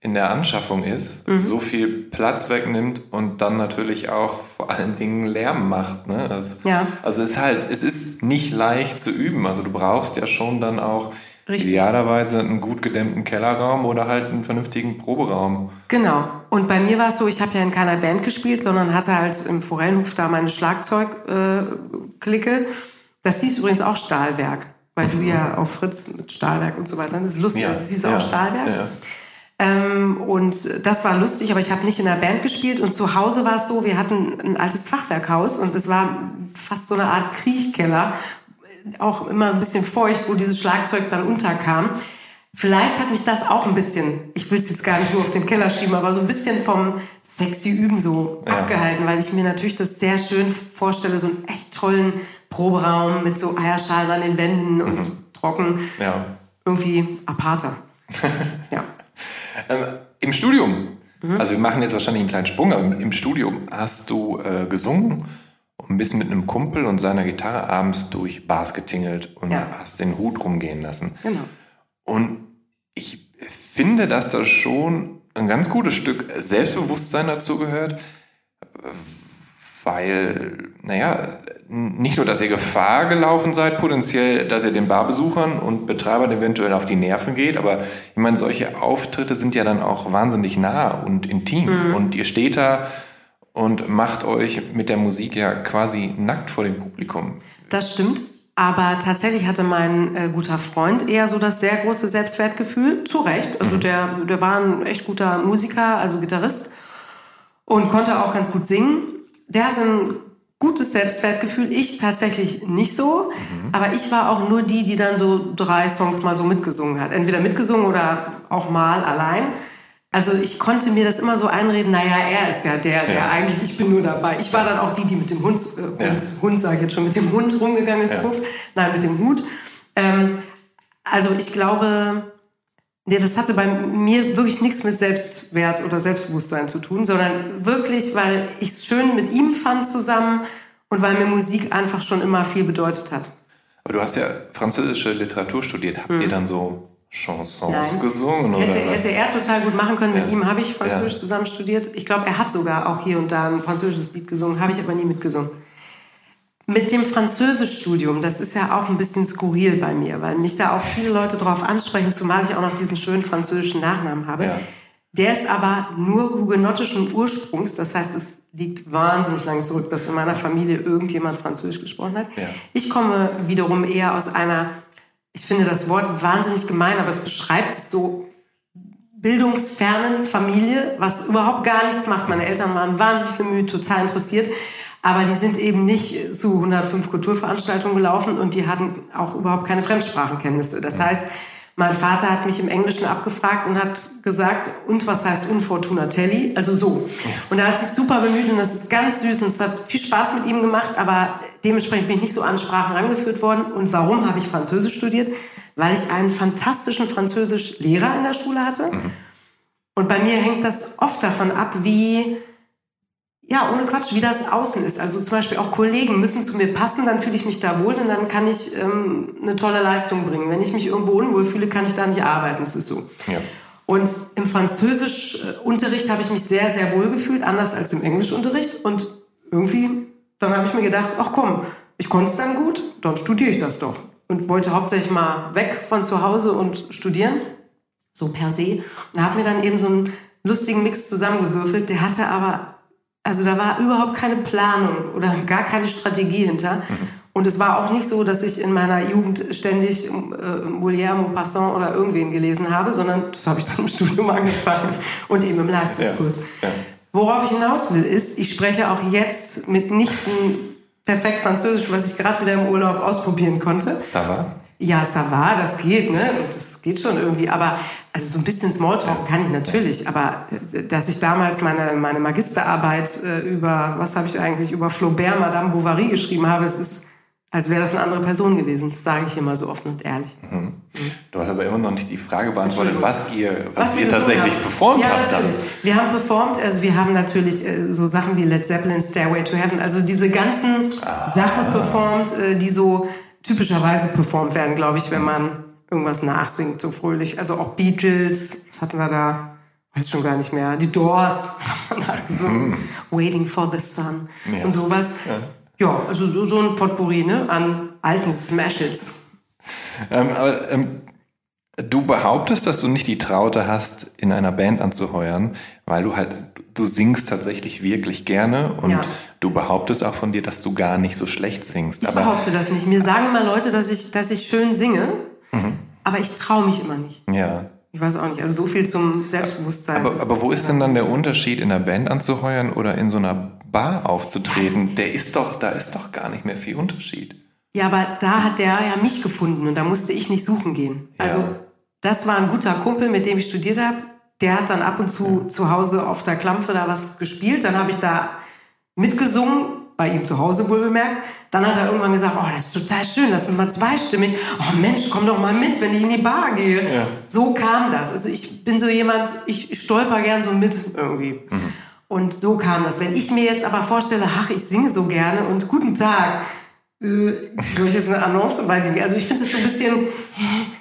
[SPEAKER 4] in der Anschaffung ist, so viel Platz wegnimmt und dann natürlich auch vor allen Dingen Lärm macht. Ne? Das,
[SPEAKER 3] Ja.
[SPEAKER 4] Also es ist halt, es ist nicht leicht zu üben. Also du brauchst ja schon dann auch
[SPEAKER 3] Richtig.
[SPEAKER 4] idealerweise einen gut gedämmten Kellerraum oder halt einen vernünftigen Proberaum.
[SPEAKER 3] Genau. Und bei mir war es so, ich habe ja in keiner Band gespielt, sondern hatte halt im Forellenhof da meine Schlagzeug-Clique. das hieß übrigens auch Stahlwerk, weil du ja auf Fritz mit Stahlwerk und so weiter, das ist lustig, also es hieß auch Stahlwerk.
[SPEAKER 4] Ja.
[SPEAKER 3] Ähm, und das war lustig, aber ich habe nicht in der Band gespielt. Und zu Hause war es so, wir hatten ein altes Fachwerkhaus und es war fast so eine Art Kriechkeller, auch immer ein bisschen feucht, wo dieses Schlagzeug dann unterkam. Vielleicht hat mich das auch ein bisschen, ich will es jetzt gar nicht nur auf den Keller schieben, aber so ein bisschen vom sexy Üben so
[SPEAKER 4] Ja.
[SPEAKER 3] abgehalten, weil ich mir natürlich das sehr schön vorstelle, so einen echt tollen Proberaum mit so Eierschalen an den Wänden und trocken,
[SPEAKER 4] ja.
[SPEAKER 3] irgendwie aparter. ja.
[SPEAKER 4] Ähm, Im Studium, also wir machen jetzt wahrscheinlich einen kleinen Sprung, aber im Studium hast du äh, gesungen und bist mit einem Kumpel und seiner Gitarre abends durch Bars getingelt und
[SPEAKER 3] Ja.
[SPEAKER 4] hast den Hut rumgehen lassen.
[SPEAKER 3] Genau.
[SPEAKER 4] Und ich finde, dass da schon ein ganz gutes Stück Selbstbewusstsein dazu gehört, weil, naja, nicht nur, dass ihr Gefahr gelaufen seid, potenziell, dass ihr den Barbesuchern und Betreibern eventuell auf die Nerven geht, aber ich meine, solche Auftritte sind ja dann auch wahnsinnig nah und intim und ihr steht da und macht euch mit der Musik ja quasi nackt vor dem Publikum.
[SPEAKER 3] Das stimmt. Aber tatsächlich hatte mein äh, guter Freund eher so das sehr große Selbstwertgefühl. Zu Recht. Also der, der war ein echt guter Musiker, also Gitarrist. Und konnte auch ganz gut singen. Der hatte ein gutes Selbstwertgefühl. Ich tatsächlich nicht so. Aber ich war auch nur die, die dann so drei Songs mal so mitgesungen hat. Entweder mitgesungen oder auch mal allein. Also ich konnte mir das immer so einreden, naja, er ist ja der, der
[SPEAKER 4] Ja.
[SPEAKER 3] eigentlich, ich bin nur dabei. Ich war dann auch die, die mit dem Hund, äh, Hund,
[SPEAKER 4] Ja.
[SPEAKER 3] Hund sage ich jetzt schon, mit dem Hund rumgegangen ist,
[SPEAKER 4] Ja.
[SPEAKER 3] Puff. Nein, mit dem Hut. Ähm, also ich glaube, nee, das hatte bei mir wirklich nichts mit Selbstwert oder Selbstbewusstsein zu tun, sondern wirklich, weil ich es schön mit ihm fand zusammen und weil mir Musik einfach schon immer viel bedeutet hat.
[SPEAKER 4] Aber du hast ja französische Literatur studiert. Habt ihr dann so Chansons
[SPEAKER 3] Nein.
[SPEAKER 4] gesungen oder
[SPEAKER 3] Hätte,
[SPEAKER 4] was?
[SPEAKER 3] hätte er total gut machen können. Mit
[SPEAKER 4] Ja.
[SPEAKER 3] ihm habe ich Französisch
[SPEAKER 4] Ja.
[SPEAKER 3] zusammen studiert. Ich glaube, er hat sogar auch hier und da ein französisches Lied gesungen, habe ich aber nie mitgesungen. Mit dem Französischstudium, das ist ja auch ein bisschen skurril bei mir, weil mich da auch viele Leute drauf ansprechen, zumal ich auch noch diesen schönen französischen Nachnamen habe.
[SPEAKER 4] Ja.
[SPEAKER 3] Der ist aber nur hugenottischen Ursprungs, das heißt, es liegt wahnsinnig lang zurück, dass in meiner Familie irgendjemand Französisch gesprochen hat. Ich komme wiederum eher aus einer, ich finde das Wort wahnsinnig gemein, aber es beschreibt es so bildungsfernen Familie, was überhaupt gar nichts macht. Meine Eltern waren wahnsinnig bemüht, total interessiert, aber die sind eben nicht zu 105 Kulturveranstaltungen gelaufen und die hatten auch überhaupt keine Fremdsprachenkenntnisse. Das heißt, mein Vater hat mich im Englischen abgefragt und hat gesagt, und was heißt Unfortunatelli? Also so. Und er hat sich super bemüht und das ist ganz süß und es hat viel Spaß mit ihm gemacht, aber dementsprechend bin ich nicht so an Sprachen rangeführt worden. Und warum habe ich Französisch studiert? Weil ich einen fantastischen Französischlehrer in der Schule hatte. Und bei mir hängt das oft davon ab, wie, ja, ohne Quatsch, wie das außen ist. Also zum Beispiel auch Kollegen müssen zu mir passen, dann fühle ich mich da wohl und dann kann ich ähm, eine tolle Leistung bringen. Wenn ich mich irgendwo unwohl fühle, kann ich da nicht arbeiten. Das ist so.
[SPEAKER 4] Ja.
[SPEAKER 3] Und im Französischunterricht habe ich mich sehr, sehr wohl gefühlt, anders als im Englischunterricht. Und irgendwie, dann habe ich mir gedacht, ach komm, ich konnte es dann gut, dann studiere ich das doch. Und wollte hauptsächlich mal weg von zu Hause und studieren, so per se. Und habe mir dann eben so einen lustigen Mix zusammengewürfelt. Der hatte aber, also da war überhaupt keine Planung oder gar keine Strategie hinter. Und es war auch nicht so, dass ich in meiner Jugend ständig äh, Molière, Maupassant oder irgendwen gelesen habe, sondern das habe ich dann im Studium angefangen und eben im Leistungskurs.
[SPEAKER 4] Ja, ja.
[SPEAKER 3] Worauf ich hinaus will, ist, ich spreche auch jetzt mitnichten perfekt Französisch, was ich gerade wieder im Urlaub ausprobieren konnte.
[SPEAKER 4] Ça va?
[SPEAKER 3] Ja, ça va, das geht, ne? Das geht schon irgendwie. Aber also so ein bisschen Smalltalk kann ich natürlich. Aber äh, dass ich damals meine, meine Magisterarbeit äh, über, was habe ich eigentlich, über Flaubert, Madame Bovary geschrieben habe, es ist, als wäre das eine andere Person gewesen. Das sage ich immer so offen und ehrlich.
[SPEAKER 4] Du hast aber immer noch nicht die Frage beantwortet, was ihr, was
[SPEAKER 3] wir
[SPEAKER 4] ihr tatsächlich
[SPEAKER 3] haben.
[SPEAKER 4] performt
[SPEAKER 3] ja,
[SPEAKER 4] habt. dann.
[SPEAKER 3] natürlich. Wir haben performt, also wir haben natürlich äh, so Sachen wie Led Zeppelin, Stairway to Heaven, also diese ganzen
[SPEAKER 4] Ah.
[SPEAKER 3] Sachen performt, äh, die so typischerweise performt werden, glaube ich, wenn man irgendwas nachsingt, so fröhlich. Also auch Beatles, was hatten wir da? Weiß schon gar nicht mehr. Die Doors haben nachgesungen. Waiting for the Sun.
[SPEAKER 4] Ja.
[SPEAKER 3] und sowas. Ja, also so, so ein Potpourri ne, an alten Smash-Hits.
[SPEAKER 4] Ähm, aber ähm, du behauptest, dass du nicht die Traute hast, in einer Band anzuheuern, weil du halt, du singst tatsächlich wirklich gerne und
[SPEAKER 3] Ja.
[SPEAKER 4] du behauptest auch von dir, dass du gar nicht so schlecht singst.
[SPEAKER 3] Ich
[SPEAKER 4] aber
[SPEAKER 3] behaupte das nicht. Mir sagen immer Leute, dass ich, dass ich schön singe,
[SPEAKER 4] Mhm.
[SPEAKER 3] aber ich traue mich immer nicht.
[SPEAKER 4] ja.
[SPEAKER 3] Ich weiß auch nicht. Also so viel zum Selbstbewusstsein.
[SPEAKER 4] Aber, aber wo ist denn dann der Unterschied, in einer Band anzuheuern oder in so einer Bar aufzutreten? Der ist doch, da ist doch gar nicht mehr viel Unterschied.
[SPEAKER 3] ja, aber da hat der ja mich gefunden und da musste ich nicht suchen gehen.
[SPEAKER 4] Ja.
[SPEAKER 3] Das war ein guter Kumpel, mit dem ich studiert habe. Der hat dann ab und zu zu Hause auf der Klampfe da was gespielt. Dann habe ich da mitgesungen, bei ihm zu Hause wohl bemerkt. Dann hat er irgendwann gesagt, oh, das ist total schön, lass uns mal zweistimmig. Oh Mensch, komm doch mal mit, wenn ich in die Bar gehe.
[SPEAKER 4] Ja.
[SPEAKER 3] So kam das. Also ich bin so jemand, ich stolper gern so mit irgendwie. Und so kam das. Wenn ich mir jetzt aber vorstelle, ach, ich singe so gerne und guten Tag, äh, soll ich jetzt eine Annonce? Weiß ich nicht. Also ich finde es so ein bisschen,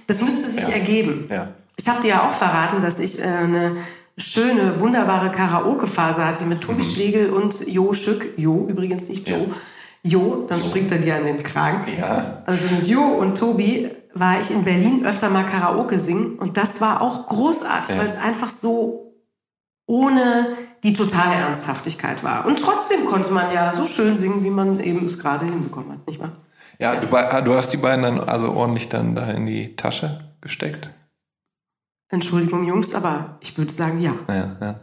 [SPEAKER 3] das müsste sich ergeben.
[SPEAKER 4] Ja.
[SPEAKER 3] Ich habe dir ja auch verraten, dass ich äh, eine schöne, wunderbare Karaoke-Phase hatte mit Tobi Schlegel und Jo Schück. Jo, übrigens nicht Joe. Jo, dann springt er dir an den Kragen.
[SPEAKER 4] Ja.
[SPEAKER 3] Also mit Jo und Tobi war ich in Berlin öfter mal Karaoke singen und das war auch großartig,
[SPEAKER 4] Ja.
[SPEAKER 3] weil es einfach so ohne die totale Ernsthaftigkeit war. Und trotzdem konnte man ja so schön singen, wie man eben es gerade hinbekommen hat, nicht wahr?
[SPEAKER 4] Ja, du, bei- du hast die beiden dann also ordentlich dann da in die Tasche gesteckt?
[SPEAKER 3] Entschuldigung, Jungs, aber ich würde sagen, ja.
[SPEAKER 4] Ja, ja.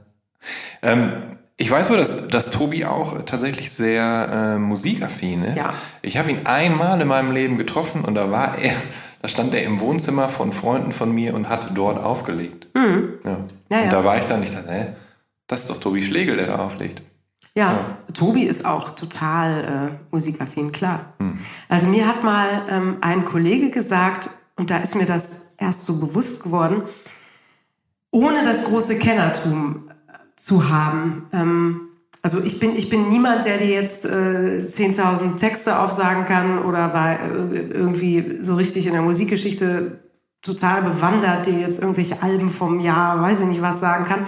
[SPEAKER 4] Ähm, ich weiß wohl, dass, dass Tobi auch tatsächlich sehr äh, musikaffin ist.
[SPEAKER 3] Ja.
[SPEAKER 4] Ich habe ihn einmal in meinem Leben getroffen und da war er, da stand er im Wohnzimmer von Freunden von mir und hat dort aufgelegt. Ja.
[SPEAKER 3] Mhm. Ja,
[SPEAKER 4] und
[SPEAKER 3] ja.
[SPEAKER 4] da war ich dann, ich dachte, hä, das ist doch Tobi Schlegel, der da auflegt.
[SPEAKER 3] Ja, Tobi ist auch total äh, musikaffin, klar. Also mir hat mal ähm, ein Kollege gesagt, und da ist mir das erst so bewusst geworden, ohne das große Kennertum äh, zu haben. Ähm, also ich bin, ich bin niemand, der dir jetzt äh, 10.000 Texte aufsagen kann oder war äh, irgendwie so richtig in der Musikgeschichte total bewandert, der jetzt irgendwelche Alben vom Jahr, weiß ich nicht was sagen kann.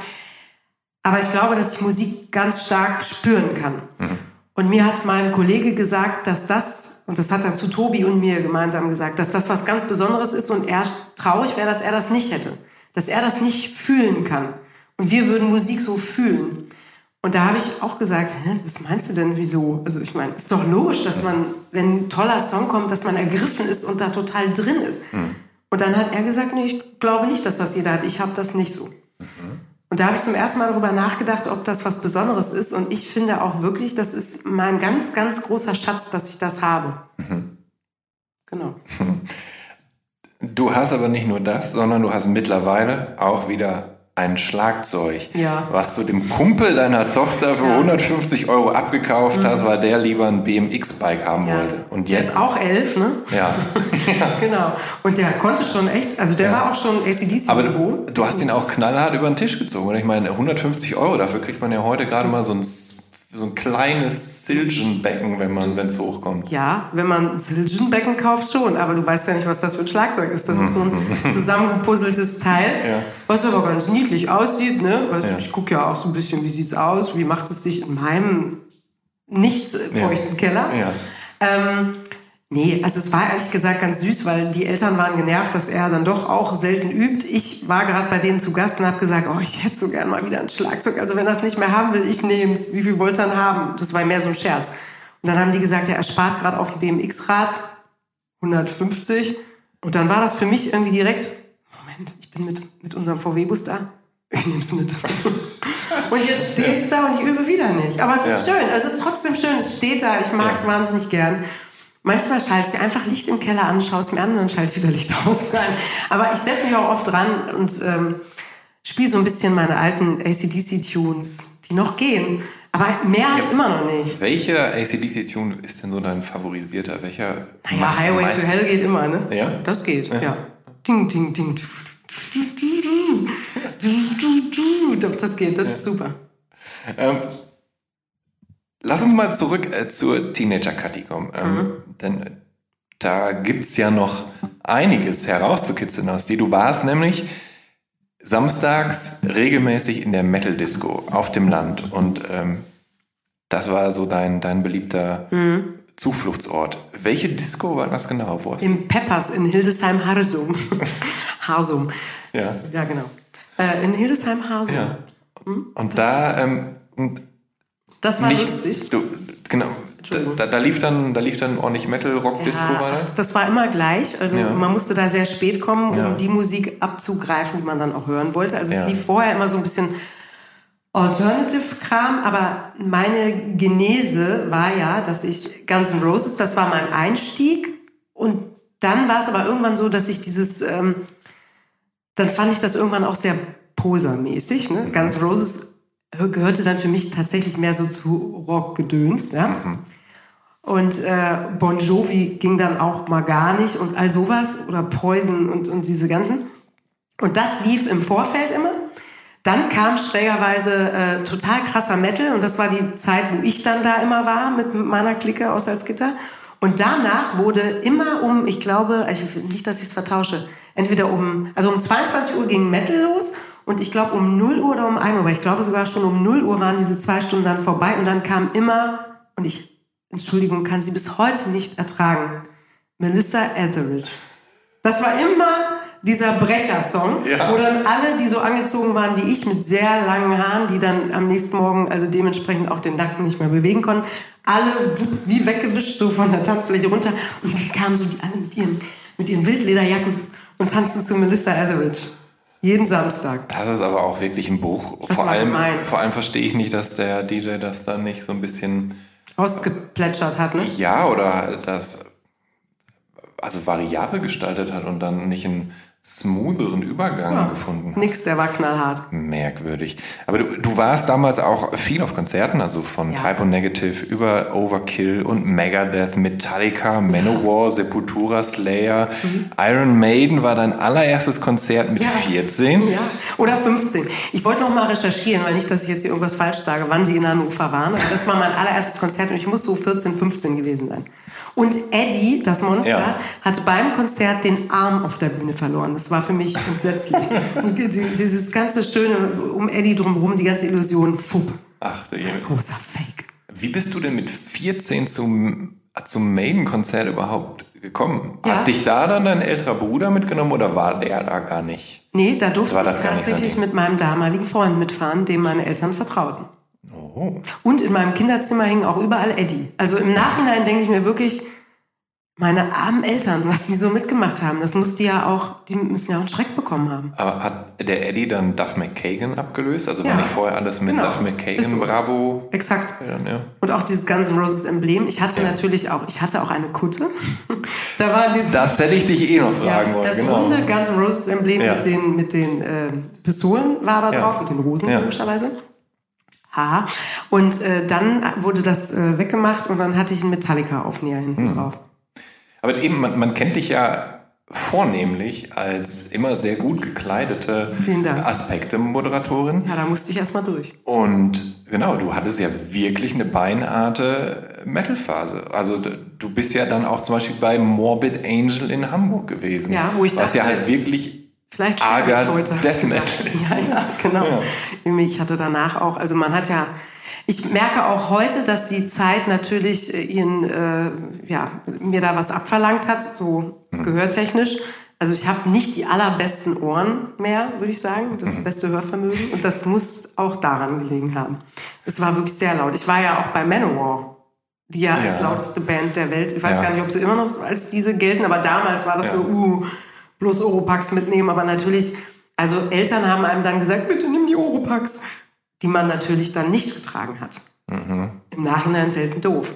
[SPEAKER 3] Aber ich glaube, dass ich Musik ganz stark spüren kann. Mhm. Und mir hat mein Kollege gesagt, dass das, und das hat er zu Tobi und mir gemeinsam gesagt, dass das was ganz Besonderes ist und er traurig wäre, dass er das nicht hätte. Dass er das nicht fühlen kann. Und wir würden Musik so fühlen. Und da habe ich auch gesagt, Hä, was meinst du denn, wieso? Also ich meine, ist doch logisch, dass man, wenn ein toller Song kommt, dass man ergriffen ist und da total drin ist. Mhm. Und dann hat er gesagt, nee, ich glaube nicht, dass das jeder hat. Ich habe das nicht so. Mhm. Und da habe ich zum ersten Mal darüber nachgedacht, ob das was Besonderes ist. Und ich finde auch wirklich, das ist mein ganz, ganz großer Schatz, dass ich das habe. Mhm. Genau.
[SPEAKER 4] Du hast aber nicht nur das, sondern du hast mittlerweile auch wieder ein Schlagzeug, ja. was du dem Kumpel deiner Tochter für ja. 150 Euro abgekauft mhm. hast, weil der lieber ein BMX-Bike haben ja. wollte.
[SPEAKER 3] Und jetzt der ist auch elf, ne?
[SPEAKER 4] Ja.
[SPEAKER 3] genau. Und der konnte schon echt, also der war auch schon ACDC.
[SPEAKER 4] Aber du, du hast ihn auch knallhart über den Tisch gezogen. Und ich meine, 150 Euro, dafür kriegt man ja heute gerade mal so ein so ein kleines Silgenbecken, wenn man, wenn es hochkommt.
[SPEAKER 3] Ja, wenn man Silgenbecken kauft schon, aber du weißt ja nicht, was das für ein Schlagzeug ist. Das ist so ein zusammengepuzzeltes Teil, ja. was aber ganz niedlich aussieht. Ne? Weißt ja. Ich gucke ja auch so ein bisschen, wie sieht's aus, wie macht es sich in meinem nicht feuchten ja. Keller. Ähm, Nee, also es war ehrlich gesagt ganz süß, weil die Eltern waren genervt, dass er dann doch auch selten übt. Ich war gerade bei denen zu Gast und habe gesagt, oh, ich hätte so gern mal wieder ein Schlagzeug. Also wenn er es nicht mehr haben will, ich nehme es. Wie viel wollt ihr dann haben? Das war mehr so ein Scherz. Und dann haben die gesagt, ja, er spart gerade auf dem BMX-Rad 150. Und dann war das für mich irgendwie direkt, Moment, ich bin mit, mit unserem VW-Bus da. Ich nehme es mit. und jetzt steht es da und ich übe wieder nicht. Aber es ist ja. schön. Es ist trotzdem schön. Es steht da. Ich mag es ja. wahnsinnig gern. Manchmal schalte ich einfach Licht im Keller an, schaue es mir an und dann schalte ich wieder Licht aus. Aber ich setze mich auch oft dran und ähm, spiele so ein bisschen meine alten ACDC-Tunes, die noch gehen. Aber mehr halt ja. immer noch nicht.
[SPEAKER 4] Welcher ACDC-Tune ist denn so dein favorisierter? Welcher?
[SPEAKER 3] Naja, Highway to Hell geht immer, ne?
[SPEAKER 4] Ja?
[SPEAKER 3] Das geht, ja. ja. Ding, ding, ding. Doch, das geht, das ja. ist super.
[SPEAKER 4] Ähm, Lass uns mal zurück äh, zur Teenager Kathi kommen. Ähm, mhm. Denn äh, da gibt's ja noch einiges herauszukitzeln aus dir. Du warst nämlich samstags regelmäßig in der Metal Disco auf dem Land. Und ähm, das war so dein, dein beliebter mhm. Zufluchtsort. Welche Disco war das genau?
[SPEAKER 3] Wo Im Peppers in Hildesheim-Harsum. Harsum.
[SPEAKER 4] Ja.
[SPEAKER 3] Ja, genau. Äh, in Hildesheim-Harsum. Ja.
[SPEAKER 4] Mhm. Und da, ähm,
[SPEAKER 3] das war nicht, lustig.
[SPEAKER 4] Du, genau. Da, da, lief dann, da lief dann ordentlich Metal, Rock, Disco, ja, war das?
[SPEAKER 3] Das war immer gleich. Also ja. man musste da sehr spät kommen, um ja. die Musik abzugreifen, die man dann auch hören wollte. Also es lief vorher immer so ein bisschen Alternative-Kram, aber meine Genese war ja, dass ich Guns N' Roses, das war mein Einstieg. Und dann war es aber irgendwann so, dass ich dieses, ähm, dann fand ich das irgendwann auch sehr posermäßig. Ne? Mhm. Guns N' Roses gehörte dann für mich tatsächlich mehr so zu Rockgedöns, ja. Mhm. Und äh, Bon Jovi ging dann auch mal gar nicht und all sowas oder Poison und, und diese ganzen. Und das lief im Vorfeld immer. Dann kam schrägerweise äh, total krasser Metal und das war die Zeit, wo ich dann da immer war mit meiner Clique aus Salzgitter. Und danach wurde immer um, ich glaube, ich, nicht, dass ich es vertausche, entweder um, also um 22 Uhr ging Metal los und ich glaube um 0 Uhr oder um 1 Uhr, aber ich glaube sogar schon um 0 Uhr waren diese zwei Stunden dann vorbei und dann kam immer, und ich, Entschuldigung, kann sie bis heute nicht ertragen, Melissa Etheridge. Das war immer dieser Brecher-Song, ja. wo dann alle, die so angezogen waren wie ich, mit sehr langen Haaren, die dann am nächsten Morgen also dementsprechend auch den Nacken nicht mehr bewegen konnten, alle wie weggewischt so von der Tanzfläche runter und dann kamen so die alle mit ihren, mit ihren Wildlederjacken und tanzen zu Melissa Etheridge. Jeden Samstag.
[SPEAKER 4] Das ist aber auch wirklich ein Bruch. Das vor, allem, vor allem verstehe ich nicht, dass der DJ das dann nicht so ein bisschen
[SPEAKER 3] ausgeplätschert hat, ne?
[SPEAKER 4] Ja, oder das also variabel gestaltet hat und dann nicht ein smootheren Übergang ja, gefunden.
[SPEAKER 3] Nix, der war knallhart.
[SPEAKER 4] Merkwürdig. Aber du, du warst damals auch viel auf Konzerten, also von ja. Typo Negative über Overkill und Megadeth, Metallica, Manowar, ja. Sepultura, Slayer. Mhm. Iron Maiden war dein allererstes Konzert mit ja. 14. Ja.
[SPEAKER 3] Oder 15. Ich wollte noch mal recherchieren, weil nicht, dass ich jetzt hier irgendwas falsch sage, wann sie in Hannover waren. Aber das war mein allererstes Konzert und ich muss so 14, 15 gewesen sein. Und Eddie, das Monster,
[SPEAKER 4] Ja.
[SPEAKER 3] hat beim Konzert den Arm auf der Bühne verloren. Das war für mich entsetzlich. Dieses ganze Schöne um Eddie drumherum, die ganze Illusion, fupp.
[SPEAKER 4] Ach, du Junge.
[SPEAKER 3] Großer Fake.
[SPEAKER 4] Wie bist du denn mit 14 zum, zum Maiden-Konzert überhaupt gekommen?
[SPEAKER 3] Ja.
[SPEAKER 4] Hat dich da dann dein älterer Bruder mitgenommen oder war der da gar nicht?
[SPEAKER 3] Nee, da durfte ich tatsächlich mit meinem damaligen Freund mitfahren, dem meine Eltern vertrauten.
[SPEAKER 4] Oh.
[SPEAKER 3] Und in meinem Kinderzimmer hing auch überall Eddie. Also im Nachhinein denke ich mir wirklich, meine armen Eltern, was die so mitgemacht haben, das muss die ja auch, die müssen ja auch einen Schreck bekommen haben.
[SPEAKER 4] Aber hat der Eddie dann Duff McKagan abgelöst? Also war
[SPEAKER 3] Ja.
[SPEAKER 4] nicht vorher alles mit
[SPEAKER 3] Genau.
[SPEAKER 4] Duff McKagan,
[SPEAKER 3] so.
[SPEAKER 4] Bravo?
[SPEAKER 3] Exakt.
[SPEAKER 4] Ja, ja.
[SPEAKER 3] Und auch dieses Guns N' Roses Emblem. Ich hatte natürlich auch, ich hatte auch eine Kutte. da war dieses,
[SPEAKER 4] Das hätte ich dich eh noch fragen wollen.
[SPEAKER 3] das
[SPEAKER 4] genau.
[SPEAKER 3] runde Guns N' Roses Emblem mit den, mit den äh, Pistolen war da drauf, mit den Rosen logischerweise. Haha. Und äh, dann wurde das äh, weggemacht und dann hatte ich einen Metallica-Aufnäher hinten
[SPEAKER 4] Hm.
[SPEAKER 3] drauf.
[SPEAKER 4] Aber eben, man, man kennt dich ja vornehmlich als immer sehr gut gekleidete. Aspekte-Moderatorin.
[SPEAKER 3] Ja, da musste ich erstmal durch.
[SPEAKER 4] Und genau, du hattest ja wirklich eine beinharte Metal-Phase. Also du bist ja dann auch zum Beispiel bei Morbid Angel in Hamburg gewesen.
[SPEAKER 3] Ja, wo ich
[SPEAKER 4] Was ja
[SPEAKER 3] dachte-
[SPEAKER 4] halt wirklich
[SPEAKER 3] Vielleicht
[SPEAKER 4] arger. Death Metal ist.
[SPEAKER 3] Ja, ja, genau. Ich hatte danach auch, also man hat ja, ich merke auch heute, dass die Zeit natürlich äh, ihren, äh, ja, mir da was abverlangt hat, so
[SPEAKER 4] Mhm.
[SPEAKER 3] gehörtechnisch. Also ich habe nicht die allerbesten Ohren mehr, würde ich sagen,
[SPEAKER 4] Mhm.
[SPEAKER 3] das beste Hörvermögen. Und das muss auch daran gelegen haben. Es war wirklich sehr laut. Ich war ja auch bei Manowar, die ja, als
[SPEAKER 4] Ja.
[SPEAKER 3] lauteste Band der Welt, ich weiß
[SPEAKER 4] Ja.
[SPEAKER 3] gar nicht, ob sie immer noch als diese gelten, aber damals war das
[SPEAKER 4] Ja.
[SPEAKER 3] so, uh, bloß Oropax mitnehmen. Aber natürlich, also Eltern haben einem dann gesagt, bitte nimm die Oropax, die man natürlich dann nicht getragen hat.
[SPEAKER 4] Mhm.
[SPEAKER 3] Im Nachhinein selten doof.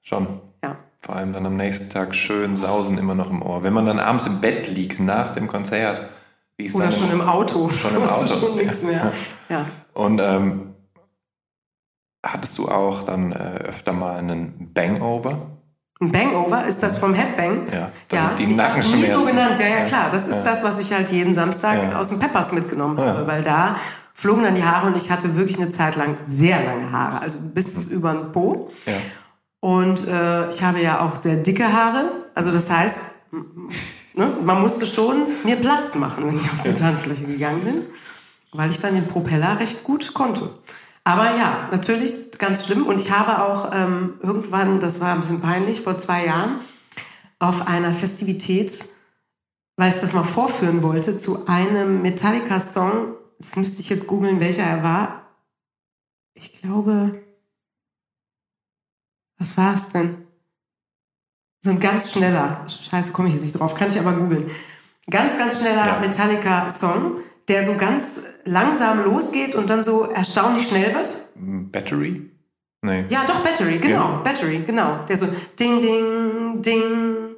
[SPEAKER 4] Schon.
[SPEAKER 3] Ja.
[SPEAKER 4] Vor allem dann am nächsten Tag schön sausen immer noch im Ohr. Wenn man dann abends im Bett liegt nach dem Konzert, wie ist
[SPEAKER 3] Oder
[SPEAKER 4] dann
[SPEAKER 3] schon im Auto.
[SPEAKER 4] Schon im Auto.
[SPEAKER 3] Schon nichts mehr. Ja.
[SPEAKER 4] Und ähm, hattest du auch dann äh, öfter mal einen Bangover?
[SPEAKER 3] Ein Bangover, ist das vom Headbang?
[SPEAKER 4] Ja, das
[SPEAKER 3] ja
[SPEAKER 4] die
[SPEAKER 3] ich hab's nie
[SPEAKER 4] Nackenschmerzen.
[SPEAKER 3] so genannt, ja, ja,
[SPEAKER 4] Ja.
[SPEAKER 3] klar. Das ist
[SPEAKER 4] Ja.
[SPEAKER 3] das, was ich halt jeden Samstag
[SPEAKER 4] Ja.
[SPEAKER 3] aus dem Peppers mitgenommen habe, weil da flogen dann die Haare und ich hatte wirklich eine Zeit lang sehr lange Haare, also bis
[SPEAKER 4] Mhm.
[SPEAKER 3] über den Po.
[SPEAKER 4] Ja.
[SPEAKER 3] Und äh, ich habe ja auch sehr dicke Haare. Also das heißt, ne, man musste schon mir Platz machen, wenn ich auf die Tanzfläche gegangen bin, weil ich dann den Propeller recht gut konnte. Aber ja, natürlich ganz schlimm. Und ich habe auch ähm, irgendwann, das war ein bisschen peinlich, vor zwei Jahren, auf einer Festivität, weil ich das mal vorführen wollte, zu einem Metallica-Song, das müsste ich jetzt googeln, welcher er war. Ich glaube, was war es denn? So ein ganz schneller, scheiße, komme ich jetzt nicht drauf, kann ich aber googeln. Ganz, ganz schneller
[SPEAKER 4] Ja.
[SPEAKER 3] Metallica-Song, der so ganz langsam losgeht und dann so erstaunlich schnell wird.
[SPEAKER 4] Battery? Nee.
[SPEAKER 3] Ja, doch, Battery, genau,
[SPEAKER 4] Ja.
[SPEAKER 3] Battery, genau. Der so ding, ding, ding,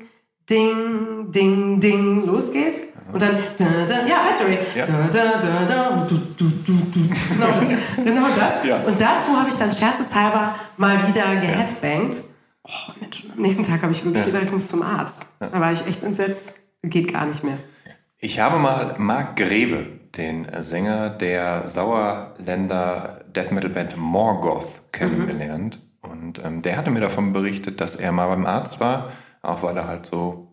[SPEAKER 3] ding, ding, ding losgeht. Und dann, da, da, ja, Battery.
[SPEAKER 4] Ja.
[SPEAKER 3] Da, da, da, da, du, du, du, du. Genau das. Genau das.
[SPEAKER 4] Ja.
[SPEAKER 3] Und dazu habe ich dann scherzeshalber mal wieder geheadbangt. Oh, Mensch, am nächsten Tag habe ich wirklich
[SPEAKER 4] Ja.
[SPEAKER 3] gedacht, ich muss zum Arzt. Da war ich echt entsetzt. Geht gar nicht mehr.
[SPEAKER 4] Ich habe mal Marc Greve, den Sänger der Sauerländer Death Metal Band Morgoth, kennengelernt. Und ähm, der hatte mir davon berichtet, dass er mal beim Arzt war, auch weil er halt so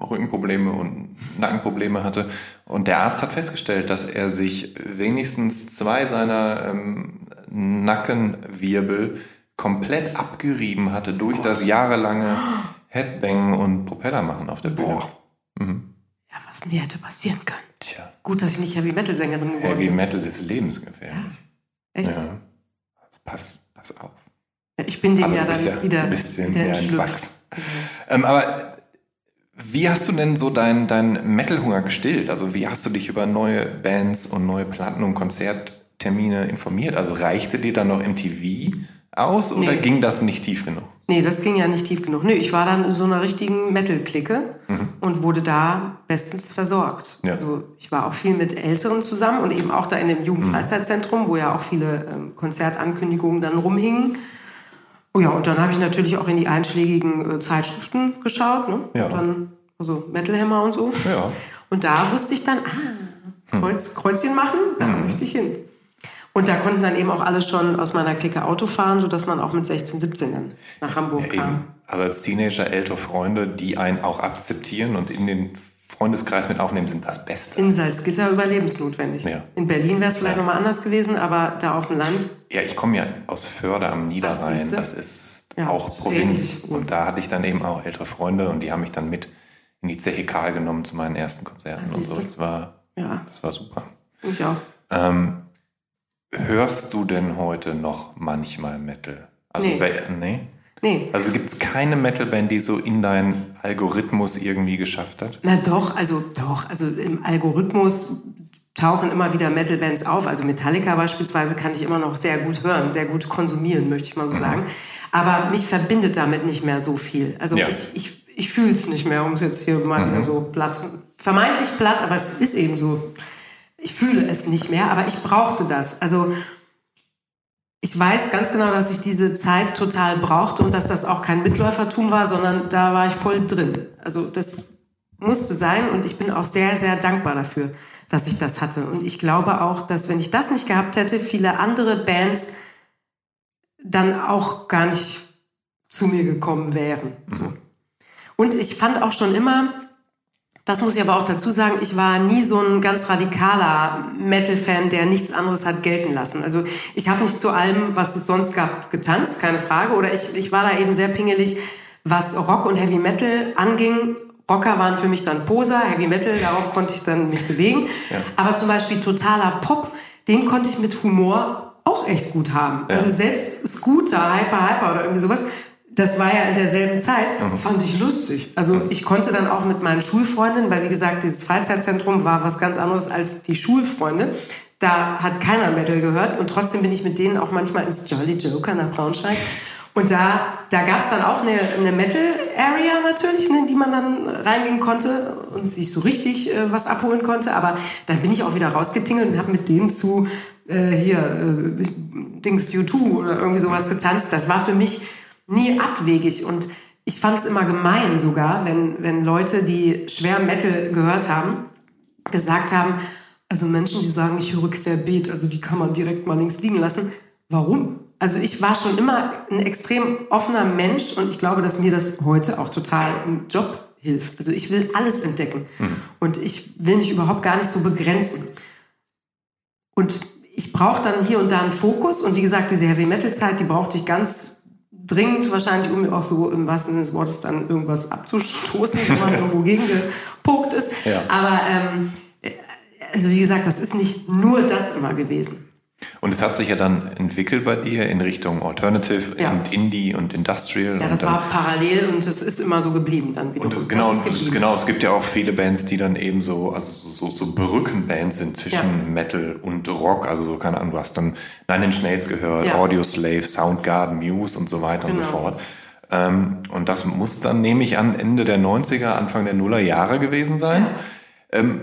[SPEAKER 4] Rückenprobleme und Nackenprobleme hatte. Und der Arzt hat festgestellt, dass er sich wenigstens zwei seiner ähm, Nackenwirbel komplett abgerieben hatte durch das jahrelange Headbang und Propeller machen auf der Bühne. Mhm.
[SPEAKER 3] Ja, was mir hätte passieren können.
[SPEAKER 4] Tja.
[SPEAKER 3] Gut, dass ich nicht Heavy-Metal-Sängerin geworden
[SPEAKER 4] Heavy
[SPEAKER 3] bin.
[SPEAKER 4] Metal ist lebensgefährlich.
[SPEAKER 3] Echt?
[SPEAKER 4] Ja. Also pass, pass auf.
[SPEAKER 3] Ja, Ich bin dem
[SPEAKER 4] Aber
[SPEAKER 3] ja dann
[SPEAKER 4] ja
[SPEAKER 3] wieder,
[SPEAKER 4] ein bisschen
[SPEAKER 3] wieder
[SPEAKER 4] mehr
[SPEAKER 3] entschlüpft.
[SPEAKER 4] entwachsen. Ähm, aber wie hast du denn so deinen dein Metal-Hunger gestillt? Also wie hast du dich über neue Bands und neue Platten und Konzerttermine informiert? Also reichte dir dann noch MTV aus oder
[SPEAKER 3] Nee.
[SPEAKER 4] ging das nicht tief genug?
[SPEAKER 3] Nee, das ging ja nicht tief genug. Nö, ich war dann in so einer richtigen Metal-Clique und wurde da bestens versorgt.
[SPEAKER 4] Ja.
[SPEAKER 3] Also ich war auch viel mit Älteren zusammen und eben auch da in dem Jugendfreizeitzentrum, wo ja auch viele ähm, Konzertankündigungen dann rumhingen. Oh ja, und dann habe ich natürlich auch in die einschlägigen äh, Zeitschriften geschaut, ne?
[SPEAKER 4] Ja.
[SPEAKER 3] Und dann, also Metal Hammer und so.
[SPEAKER 4] Ja.
[SPEAKER 3] Und da wusste ich dann, ah, Kreuz, Kreuzchen machen, da möchte ich hin. Und da konnten dann eben auch alle schon aus meiner Clique Auto fahren, sodass man auch mit 16, 17 dann nach Hamburg
[SPEAKER 4] Ja,
[SPEAKER 3] kam.
[SPEAKER 4] eben. Also als Teenager ältere Freunde, die einen auch akzeptieren und in den Freundeskreis mit aufnehmen, sind das Beste.
[SPEAKER 3] In Salzgitter überlebensnotwendig.
[SPEAKER 4] Ja.
[SPEAKER 3] In Berlin wäre es vielleicht
[SPEAKER 4] Ja.
[SPEAKER 3] nochmal anders gewesen, aber da auf dem Land,
[SPEAKER 4] Ja, ich komme ja aus Förde am Niederrhein. Das ist
[SPEAKER 3] Ja,
[SPEAKER 4] auch Provinz.
[SPEAKER 3] ähnlich.
[SPEAKER 4] Und da hatte ich dann eben auch ältere Freunde und die haben mich dann mit in die Zeche Karl genommen zu meinen ersten Konzerten
[SPEAKER 3] Ach,
[SPEAKER 4] und so. Das war,
[SPEAKER 3] ja,
[SPEAKER 4] das war super.
[SPEAKER 3] ich auch.
[SPEAKER 4] Ähm, hörst du denn heute noch manchmal Metal? Also,
[SPEAKER 3] Nee.
[SPEAKER 4] nee?
[SPEAKER 3] Nee.
[SPEAKER 4] Also gibt es keine Metalband, die so in deinen Algorithmus irgendwie geschafft hat?
[SPEAKER 3] Na doch, also doch, also im Algorithmus tauchen immer wieder Metal-Bands auf. Also Metallica beispielsweise kann ich immer noch sehr gut hören, sehr gut konsumieren, möchte ich mal so
[SPEAKER 4] Mhm.
[SPEAKER 3] sagen. Aber mich verbindet damit nicht mehr so viel. Also
[SPEAKER 4] Ja.
[SPEAKER 3] ich, ich, ich fühle es nicht mehr, um es jetzt hier mal
[SPEAKER 4] Mhm.
[SPEAKER 3] so platt, vermeintlich platt, aber es ist eben so. Ich fühle es nicht mehr, aber ich brauchte das. Also ich weiß ganz genau, dass ich diese Zeit total brauchte und dass das auch kein Mitläufertum war, sondern da war ich voll drin. Also das musste sein und ich bin auch sehr, sehr dankbar dafür, dass ich das hatte. Und ich glaube auch, dass wenn ich das nicht gehabt hätte, viele andere Bands dann auch gar nicht zu mir gekommen wären. So. Und ich fand auch schon immer, das muss ich aber auch dazu sagen, ich war nie so ein ganz radikaler Metal-Fan, der nichts anderes hat gelten lassen. Also ich habe nicht zu allem, was es sonst gab, getanzt, keine Frage. Oder ich, ich war da eben sehr pingelig, was Rock und Heavy Metal anging. Rocker waren für mich dann Poser, Heavy Metal, darauf konnte ich dann mich bewegen. Aber zum Beispiel totaler Pop, den konnte ich mit Humor auch echt gut haben. Also selbst Scooter, Hyper Hyper oder irgendwie sowas, das war ja in derselben Zeit, fand ich lustig. Also ich konnte dann auch mit meinen Schulfreundinnen, weil wie gesagt, dieses Freizeitzentrum war was ganz anderes als die Schulfreunde. Da hat keiner Metal gehört und trotzdem bin ich mit denen auch manchmal ins Jolly Joker nach Braunschweig. Und da, da gab es dann auch eine, eine Metal-Area natürlich, ne, in die man dann reingehen konnte und sich so richtig äh, was abholen konnte. Aber dann bin ich auch wieder rausgetingelt und habe mit denen zu äh, hier äh, Dings U2 oder irgendwie sowas getanzt. Das war für mich nie abwegig und ich fand es immer gemein sogar, wenn, wenn Leute, die schwer Metal gehört haben, gesagt haben, also Menschen, die sagen, ich höre querbeet, also die kann man direkt mal links liegen lassen. Warum? Also ich war schon immer ein extrem offener Mensch und ich glaube, dass mir das heute auch total im Job hilft. Also ich will alles entdecken und ich will mich überhaupt gar nicht so begrenzen. Und ich brauche dann hier und da einen Fokus und wie gesagt, diese Heavy Metal Zeit, die brauchte ich ganz dringend wahrscheinlich, um auch so im wahrsten Sinne des Wortes dann irgendwas abzustoßen, wenn man irgendwo gegengepuckt ist.
[SPEAKER 4] Ja.
[SPEAKER 3] Aber ähm, also wie gesagt, das ist nicht nur das immer gewesen.
[SPEAKER 4] Und es hat sich ja dann entwickelt bei dir in Richtung Alternative
[SPEAKER 3] Ja.
[SPEAKER 4] und Indie und Industrial.
[SPEAKER 3] Ja,
[SPEAKER 4] und
[SPEAKER 3] das war parallel und es ist immer so geblieben dann wieder.
[SPEAKER 4] und es, genau, und es- genau, es gibt ja auch viele Bands, die dann eben so, also so, so Brückenbands sind zwischen
[SPEAKER 3] Ja.
[SPEAKER 4] Metal und Rock. Also so, keine Ahnung, du hast dann Nine Inch Nails gehört,
[SPEAKER 3] Ja.
[SPEAKER 4] Audio Slave, Soundgarden, Muse und so weiter und so
[SPEAKER 3] Genau.
[SPEAKER 4] fort. Ähm, und das muss dann, nehme ich an, Ende der 90er, Anfang der Nuller Jahre gewesen sein. Ähm,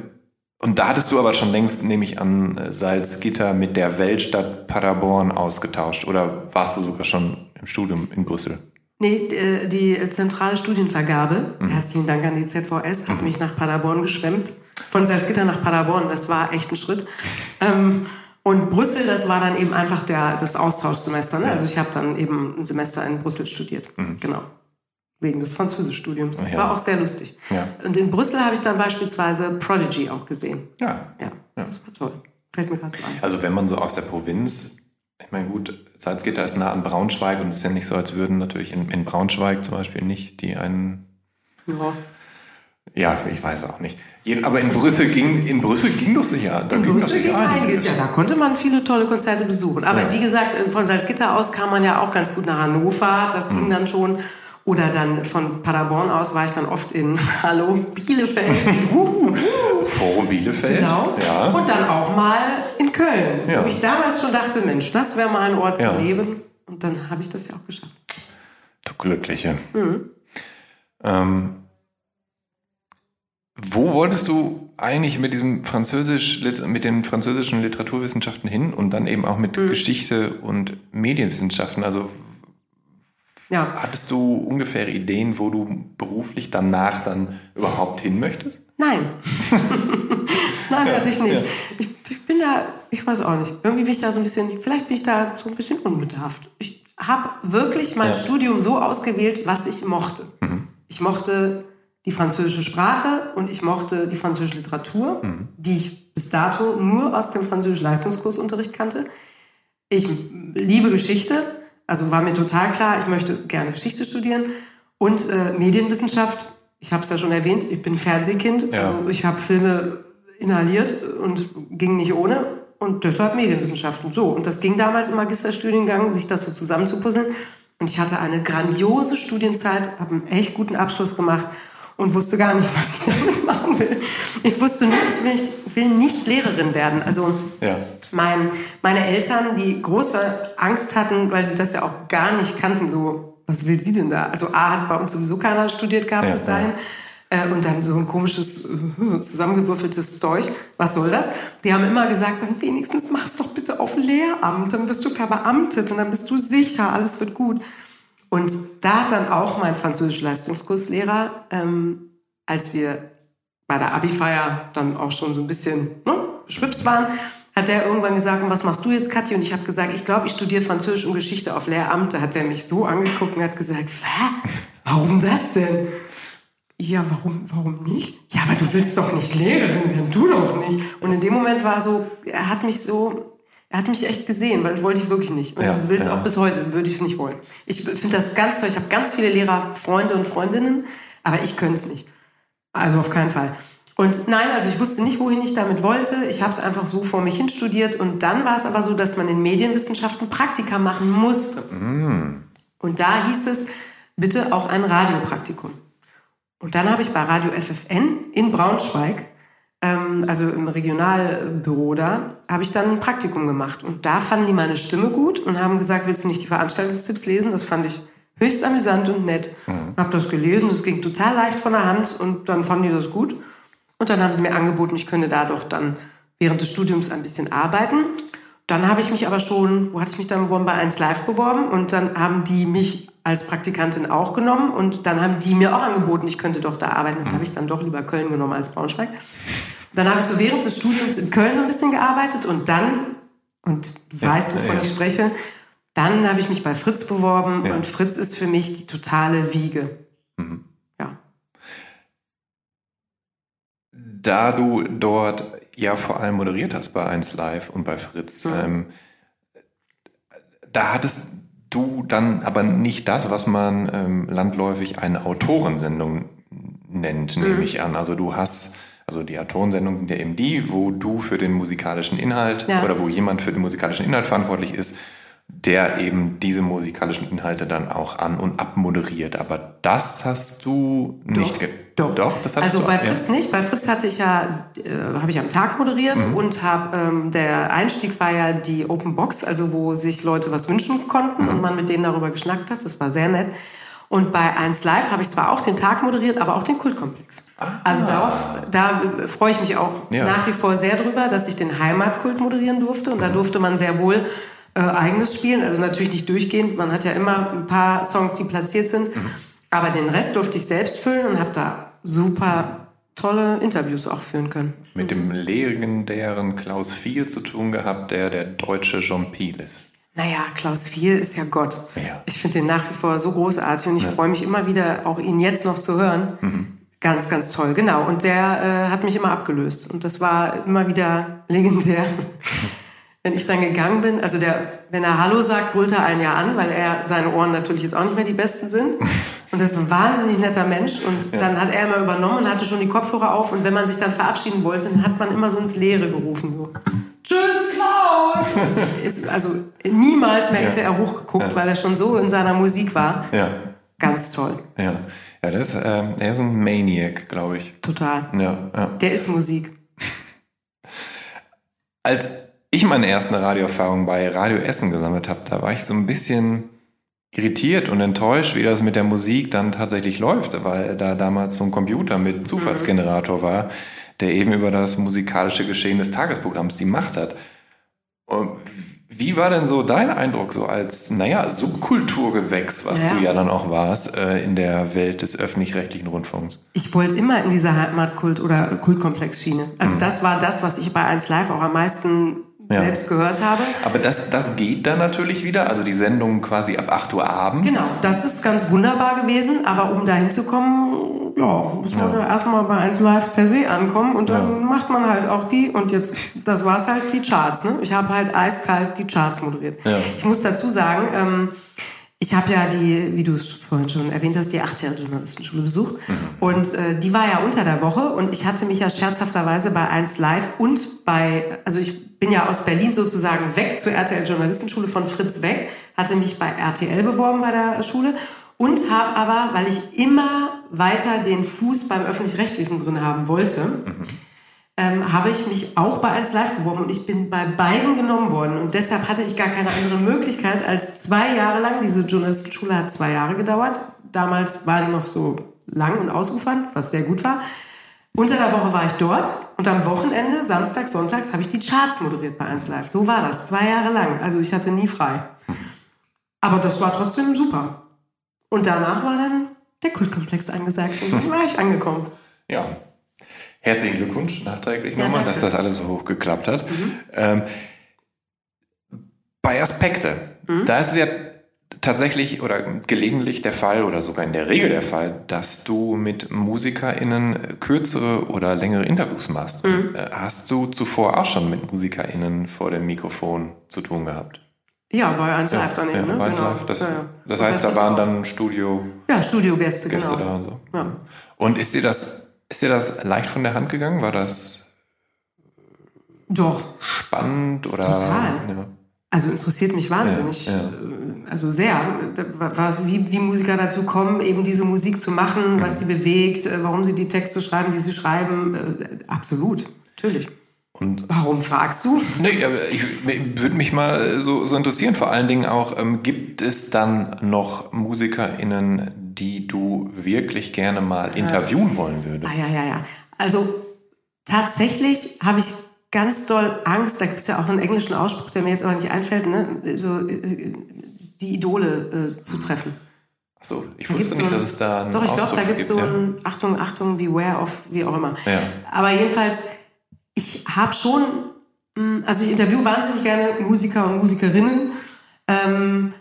[SPEAKER 4] und da hattest du aber schon längst, nehme ich an, Salzgitter mit der Weltstadt Paderborn ausgetauscht. Oder warst du sogar schon im Studium in Brüssel?
[SPEAKER 3] Nee, äh, die zentrale Studienvergabe,
[SPEAKER 4] Mhm.
[SPEAKER 3] herzlichen Dank an die ZVS, hat mich nach Paderborn geschwemmt. Von Salzgitter nach Paderborn, das war echt ein Schritt. Ähm, und Brüssel, das war dann eben einfach der, das Austauschsemester. Ne? Also ich habe dann eben ein Semester in Brüssel studiert. Genau. Wegen des Französischstudiums.
[SPEAKER 4] Ja.
[SPEAKER 3] War auch sehr lustig.
[SPEAKER 4] Ja.
[SPEAKER 3] Und in Brüssel habe ich dann beispielsweise Prodigy auch gesehen.
[SPEAKER 4] Ja.
[SPEAKER 3] Ja, das war toll. Fällt mir gerade so ein.
[SPEAKER 4] Also wenn man so aus der Provinz, ich meine gut, Salzgitter ist nah an Braunschweig und es ist ja nicht so, als würden natürlich in, in Braunschweig zum Beispiel nicht die einen,
[SPEAKER 3] Ja.
[SPEAKER 4] ja, ich weiß auch nicht. Aber in Brüssel ging, in Brüssel ging das sicher. Da
[SPEAKER 3] In
[SPEAKER 4] ging
[SPEAKER 3] Brüssel ging
[SPEAKER 4] sicher
[SPEAKER 3] einiges. Ja, da konnte man viele tolle Konzerte besuchen. Aber
[SPEAKER 4] Ja.
[SPEAKER 3] wie gesagt, von Salzgitter aus kam man ja auch ganz gut nach Hannover. Das
[SPEAKER 4] Mhm.
[SPEAKER 3] ging dann schon. Oder dann von Paderborn aus war ich dann oft in Hallo Bielefeld.
[SPEAKER 4] Forum Bielefeld.
[SPEAKER 3] Genau.
[SPEAKER 4] Ja.
[SPEAKER 3] Und dann auch mal in Köln,
[SPEAKER 4] Ja.
[SPEAKER 3] wo ich damals schon dachte, Mensch, das wäre mal ein Ort
[SPEAKER 4] Ja.
[SPEAKER 3] zum Leben. Und dann habe ich das ja auch geschafft.
[SPEAKER 4] Du Glückliche.
[SPEAKER 3] Mhm.
[SPEAKER 4] Ähm, wo wolltest du eigentlich mit diesem Französisch, mit den französischen Literaturwissenschaften hin und dann eben auch mit
[SPEAKER 3] Mhm.
[SPEAKER 4] Geschichte und Medienwissenschaften? Also Ja. Hattest du ungefähre Ideen, wo du beruflich danach dann überhaupt hin möchtest?
[SPEAKER 3] Nein. Nein, hatte ich nicht. Ja. Ich, ich, bin da, ich weiß auch nicht. Irgendwie bin ich da so ein bisschen, vielleicht bin ich da so ein bisschen unbedarft. Ich habe wirklich mein ja. Studium so ausgewählt, was ich mochte. Mhm. Ich mochte die französische Sprache und ich mochte die französische Literatur, mhm. die ich bis dato nur aus dem französischen Leistungskursunterricht kannte. Ich liebe Geschichte, also war mir total klar, ich möchte gerne Geschichte studieren und äh, Medienwissenschaft. Ich habe es ja schon erwähnt, ich bin Fernsehkind, ja. also ich habe Filme inhaliert und ging nicht ohne und deshalb Medienwissenschaften. So, und das ging damals im Magisterstudiengang, sich das so zusammenzupuzzeln. Und ich hatte eine grandiose Studienzeit, habe einen echt guten Abschluss gemacht und wusste gar nicht, was ich damit machen will. Ich wusste nur, ich will nicht, will nicht Lehrerin werden. Also ja. Mein, meine Eltern, die große Angst hatten, weil sie das ja auch gar nicht kannten, so, was will sie denn da? Also A hat bei uns sowieso keiner studiert gehabt ja, bis dahin. Ja. Äh, und dann so ein komisches, äh, zusammengewürfeltes Zeug. Was soll das? Die haben immer gesagt, dann wenigstens mach's doch bitte auf Lehramt, dann wirst du verbeamtet und dann bist du sicher, alles wird gut. Und da hat dann auch mein Französisch-Leistungskurslehrer, ähm, als wir bei der Abi-Feier dann auch schon so ein bisschen ne, beschwipst waren, hat er irgendwann gesagt, und was machst du jetzt, Kathi? Und ich habe gesagt, ich glaube, ich studiere Französisch und Geschichte auf Lehramt. Da hat er mich so angeguckt und hat gesagt, Hä? warum das denn? ja, warum, warum nicht? Ja, aber du willst doch nicht Lehrerin werden, du doch nicht. Und in dem Moment war so, er hat mich so, er hat mich echt gesehen, weil das wollte ich wirklich nicht. Und ja, will es ja. auch bis heute, würde ich es nicht wollen. Ich finde das ganz toll. Ich habe ganz viele Lehrerfreunde und Freundinnen, aber ich könnte es nicht. Also auf keinen Fall. Und nein, also ich wusste nicht, wohin ich damit wollte. Ich habe es einfach so vor mich hin studiert. Und dann war es aber so, dass man in Medienwissenschaften Praktika machen musste. Mm. Und da hieß es, bitte auch ein Radiopraktikum. Und dann habe ich bei Radio FFN in Braunschweig, ähm, also im Regionalbüro da, habe ich dann ein Praktikum gemacht. Und da fanden die meine Stimme gut und haben gesagt, willst du nicht die Veranstaltungstipps lesen? Das fand ich höchst amüsant und nett. Mhm. Habe das gelesen, das ging total leicht von der Hand und dann fanden die das gut. Und dann haben sie mir angeboten, ich könne da doch dann während des Studiums ein bisschen arbeiten. Dann habe ich mich aber schon, wo hatte ich mich dann beworben? Bei 1 Live beworben und dann haben die mich als Praktikantin auch genommen und dann haben die mir auch angeboten, ich könnte doch da arbeiten. Dann mhm. habe ich dann doch lieber Köln genommen als Braunschweig. Dann habe ich so während des Studiums in Köln so ein bisschen gearbeitet und dann, und du ja, weißt, wovon ja. ich spreche, dann habe ich mich bei Fritz beworben ja. und Fritz ist für mich die totale Wiege. Mhm.
[SPEAKER 4] Da du dort ja vor allem moderiert hast bei 1 Live und bei Fritz. Mhm. Ähm, da hattest du dann aber nicht das, was man ähm, landläufig eine Autorensendung nennt, mhm. nehme ich an. Also du hast, also die Autorensendungen sind ja eben die, wo du für den musikalischen Inhalt ja. oder wo jemand für den musikalischen Inhalt verantwortlich ist der eben diese musikalischen Inhalte dann auch an und abmoderiert. Aber das hast du nicht.
[SPEAKER 3] Doch, doch. doch das also bei Fritz ja. nicht. Bei Fritz hatte ich ja, äh, habe ich am Tag moderiert mhm. und habe ähm, der Einstieg war ja die Open Box, also wo sich Leute was wünschen konnten mhm. und man mit denen darüber geschnackt hat. Das war sehr nett. Und bei 1 Live habe ich zwar auch den Tag moderiert, aber auch den Kultkomplex. Ah. Also darauf, da freue ich mich auch ja. nach wie vor sehr drüber, dass ich den Heimatkult moderieren durfte. Und da mhm. durfte man sehr wohl äh, eigenes spielen. Also natürlich nicht durchgehend. Man hat ja immer ein paar Songs, die platziert sind. Mhm. Aber den Rest durfte ich selbst füllen und habe da super tolle Interviews auch führen können.
[SPEAKER 4] Mit dem legendären Klaus Viel zu tun gehabt, der der deutsche Jean Piel ist.
[SPEAKER 3] Naja, Klaus Viel ist ja Gott. Ja. Ich finde den nach wie vor so großartig und ich ja. freue mich immer wieder, auch ihn jetzt noch zu hören. Mhm. Ganz, ganz toll, genau. Und der äh, hat mich immer abgelöst. Und das war immer wieder legendär. wenn ich dann gegangen bin, also der, wenn er Hallo sagt, brüllt er ein Jahr an, weil er seine Ohren natürlich jetzt auch nicht mehr die besten sind. Und das ist ein wahnsinnig netter Mensch. Und ja. dann hat er immer übernommen und hatte schon die Kopfhörer auf. Und wenn man sich dann verabschieden wollte, dann hat man immer so ins Leere gerufen, so. Tschüss, Klaus! ist, also niemals mehr ja. hätte er hochgeguckt, ja. weil er schon so in seiner Musik war. Ja. Ganz toll.
[SPEAKER 4] Ja, ja das, äh, er ist ein Maniac, glaube ich.
[SPEAKER 3] Total. Ja, ja. Der ist Musik.
[SPEAKER 4] Als ich meine ersten Radioerfahrungen bei Radio Essen gesammelt habe, da war ich so ein bisschen irritiert und enttäuscht, wie das mit der Musik dann tatsächlich läuft, weil da damals so ein Computer mit Zufallsgenerator war, der eben über das musikalische Geschehen des Tagesprogramms die Macht hat. Und Wie war denn so dein Eindruck so als, naja, Subkulturgewächs, was
[SPEAKER 3] Ja.
[SPEAKER 4] du ja dann auch warst, äh, in der Welt des öffentlich-rechtlichen Rundfunks?
[SPEAKER 3] Ich wollte immer in dieser Heimatkult- oder Kultkomplex-Schiene. Also das war das, was ich bei 1 Live auch am meisten
[SPEAKER 4] Ja.
[SPEAKER 3] selbst gehört habe.
[SPEAKER 4] Aber das, das geht dann natürlich wieder, also die Sendung quasi ab 8 Uhr abends.
[SPEAKER 3] Genau, das ist ganz wunderbar gewesen, aber um da hinzukommen, ja, muss man ja. erstmal bei 1 Live per se ankommen und dann macht man halt auch die und jetzt, das war's halt, die Charts. Ne? Ich habe halt eiskalt die Charts moderiert.
[SPEAKER 4] Ja.
[SPEAKER 3] Ich muss dazu sagen, ähm, ich habe ja die, wie du es vorhin schon erwähnt hast, die achtjährige Journalistenschule besucht. Und äh, die war ja unter der Woche. Und ich hatte mich ja scherzhafterweise bei 1 Live und bei, also ich bin ja aus Berlin sozusagen weg zur RTL Journalistenschule von Fritz weg, hatte mich bei RTL beworben bei der Schule und habe aber, weil ich immer weiter den Fuß beim öffentlich-rechtlichen drin haben wollte, ähm, habe ich mich auch bei 1 Live beworben und ich bin bei beiden genommen worden. Und deshalb hatte ich gar keine andere Möglichkeit, als zwei Jahre lang, diese Journalistenschule hat zwei Jahre gedauert. Damals war die noch so lang und ausufernd, was sehr gut war. Unter der Woche war ich dort und am Wochenende, samstags, sonntags, habe ich die Charts moderiert bei 1 Live. So war das, zwei Jahre lang. Also ich hatte nie frei. Aber das war trotzdem super. Und danach war dann der Kultkomplex angesagt und dann war ich angekommen.
[SPEAKER 4] Ja. Herzlichen Glückwunsch nachträglich
[SPEAKER 3] Ja,
[SPEAKER 4] nochmal,
[SPEAKER 3] danke.
[SPEAKER 4] dass das alles so hoch geklappt hat. Ähm, bei Aspekte,
[SPEAKER 3] Mhm.
[SPEAKER 4] da ist es ja tatsächlich oder gelegentlich der Fall oder sogar in der Regel der Fall, dass du mit MusikerInnen kürzere oder längere Interviews machst.
[SPEAKER 3] Mhm.
[SPEAKER 4] Äh, Hast du zuvor auch schon mit MusikerInnen vor dem Mikrofon zu tun gehabt?
[SPEAKER 3] Ja, bei 1 Live dann eben,
[SPEAKER 4] ja,
[SPEAKER 3] ne?
[SPEAKER 4] bei
[SPEAKER 3] Genau.
[SPEAKER 4] Live. Das,
[SPEAKER 3] Ja, ja.
[SPEAKER 4] das heißt, da waren dann Studiogäste
[SPEAKER 3] Ja, Studiogäste, genau.
[SPEAKER 4] da und so. Und ist dir das, ist dir das leicht von der Hand gegangen? War das
[SPEAKER 3] Doch,
[SPEAKER 4] spannend oder?
[SPEAKER 3] Total.
[SPEAKER 4] Ja.
[SPEAKER 3] also interessiert mich wahnsinnig.
[SPEAKER 4] Ja, ja.
[SPEAKER 3] äh, Also sehr. Wie, wie Musiker dazu kommen, eben diese Musik zu machen, was sie bewegt, äh, warum sie die Texte schreiben, die sie schreiben. äh, Absolut, natürlich.
[SPEAKER 4] Und
[SPEAKER 3] Warum fragst du?
[SPEAKER 4] nee, aber ich würde mich mal so, so interessieren, vor allen Dingen auch, ähm, gibt es dann noch MusikerInnen, die du wirklich gerne mal interviewen wollen würdest?
[SPEAKER 3] Ah, ja, ja, ja. Also tatsächlich habe ich ganz doll Angst, da gibt es ja auch einen englischen Ausspruch, der mir jetzt aber nicht einfällt, ne? so, äh, die Idole äh, zu treffen.
[SPEAKER 4] Achso, ich
[SPEAKER 3] Da
[SPEAKER 4] wusste nicht,
[SPEAKER 3] so ein-
[SPEAKER 4] dass es da einen
[SPEAKER 3] Doch, ich glaube, da gibt es so ein Achtung, Achtung, Beware of, wie auch immer.
[SPEAKER 4] Ja.
[SPEAKER 3] Aber jedenfalls, ich habe schon, mh, also ich interview wahnsinnig gerne Musiker und Musikerinnen, ähm,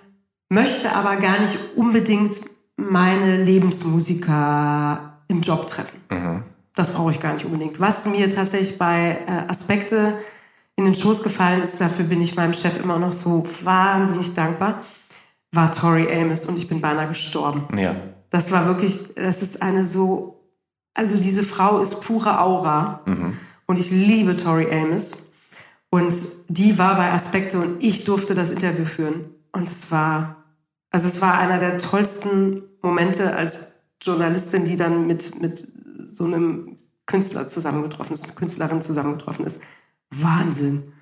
[SPEAKER 3] möchte aber gar nicht unbedingt meine Lebensmusiker im Job treffen. Das brauche ich gar nicht unbedingt. Was mir tatsächlich bei äh, Aspekte in den Schoß gefallen ist, dafür bin ich meinem Chef immer noch so wahnsinnig dankbar, war Tori Amos und ich bin beinahe gestorben.
[SPEAKER 4] ja. ja.
[SPEAKER 3] Das war wirklich, das ist eine so, also diese Frau ist pure Aura. Und ich liebe Tori Amos. Und die war bei Aspekte und ich durfte das Interview führen. Und es war, also es war einer der tollsten Momente als Journalistin, die dann mit, mit so einem Künstler zusammengetroffen ist, Künstlerin zusammengetroffen ist. Wahnsinn.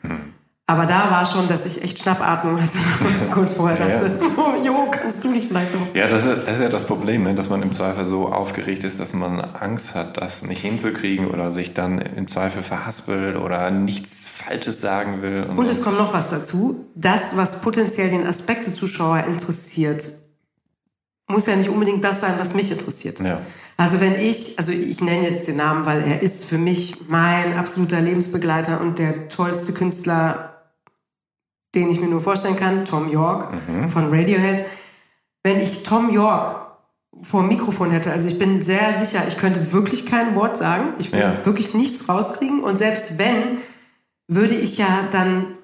[SPEAKER 3] Aber da war schon, dass ich echt Schnappatmung hatte, kurz vorher
[SPEAKER 4] Ja, ja.
[SPEAKER 3] dachte, oh, Jo, kannst du nicht vielleicht noch?
[SPEAKER 4] Ja, das ist, das ist ja das Problem, ne? dass man im Zweifel so aufgeregt ist, dass man Angst hat, das nicht hinzukriegen oder sich dann im Zweifel verhaspelt oder nichts Falsches sagen will.
[SPEAKER 3] Und
[SPEAKER 4] so.
[SPEAKER 3] es kommt noch was dazu. Das, was potenziell den Aspekte-Zuschauer interessiert, muss ja nicht unbedingt das sein, was mich interessiert.
[SPEAKER 4] Ja.
[SPEAKER 3] Also wenn ich, also ich nenne jetzt den Namen, weil er ist für mich mein absoluter Lebensbegleiter und der tollste Künstler, den ich mir nur vorstellen kann, Tom York von Radiohead. Wenn ich Tom York vor dem Mikrofon hätte, also ich bin sehr sicher, ich könnte wirklich kein Wort sagen, ich würde
[SPEAKER 4] Ja.
[SPEAKER 3] wirklich nichts rauskriegen und selbst wenn, würde ich ja dann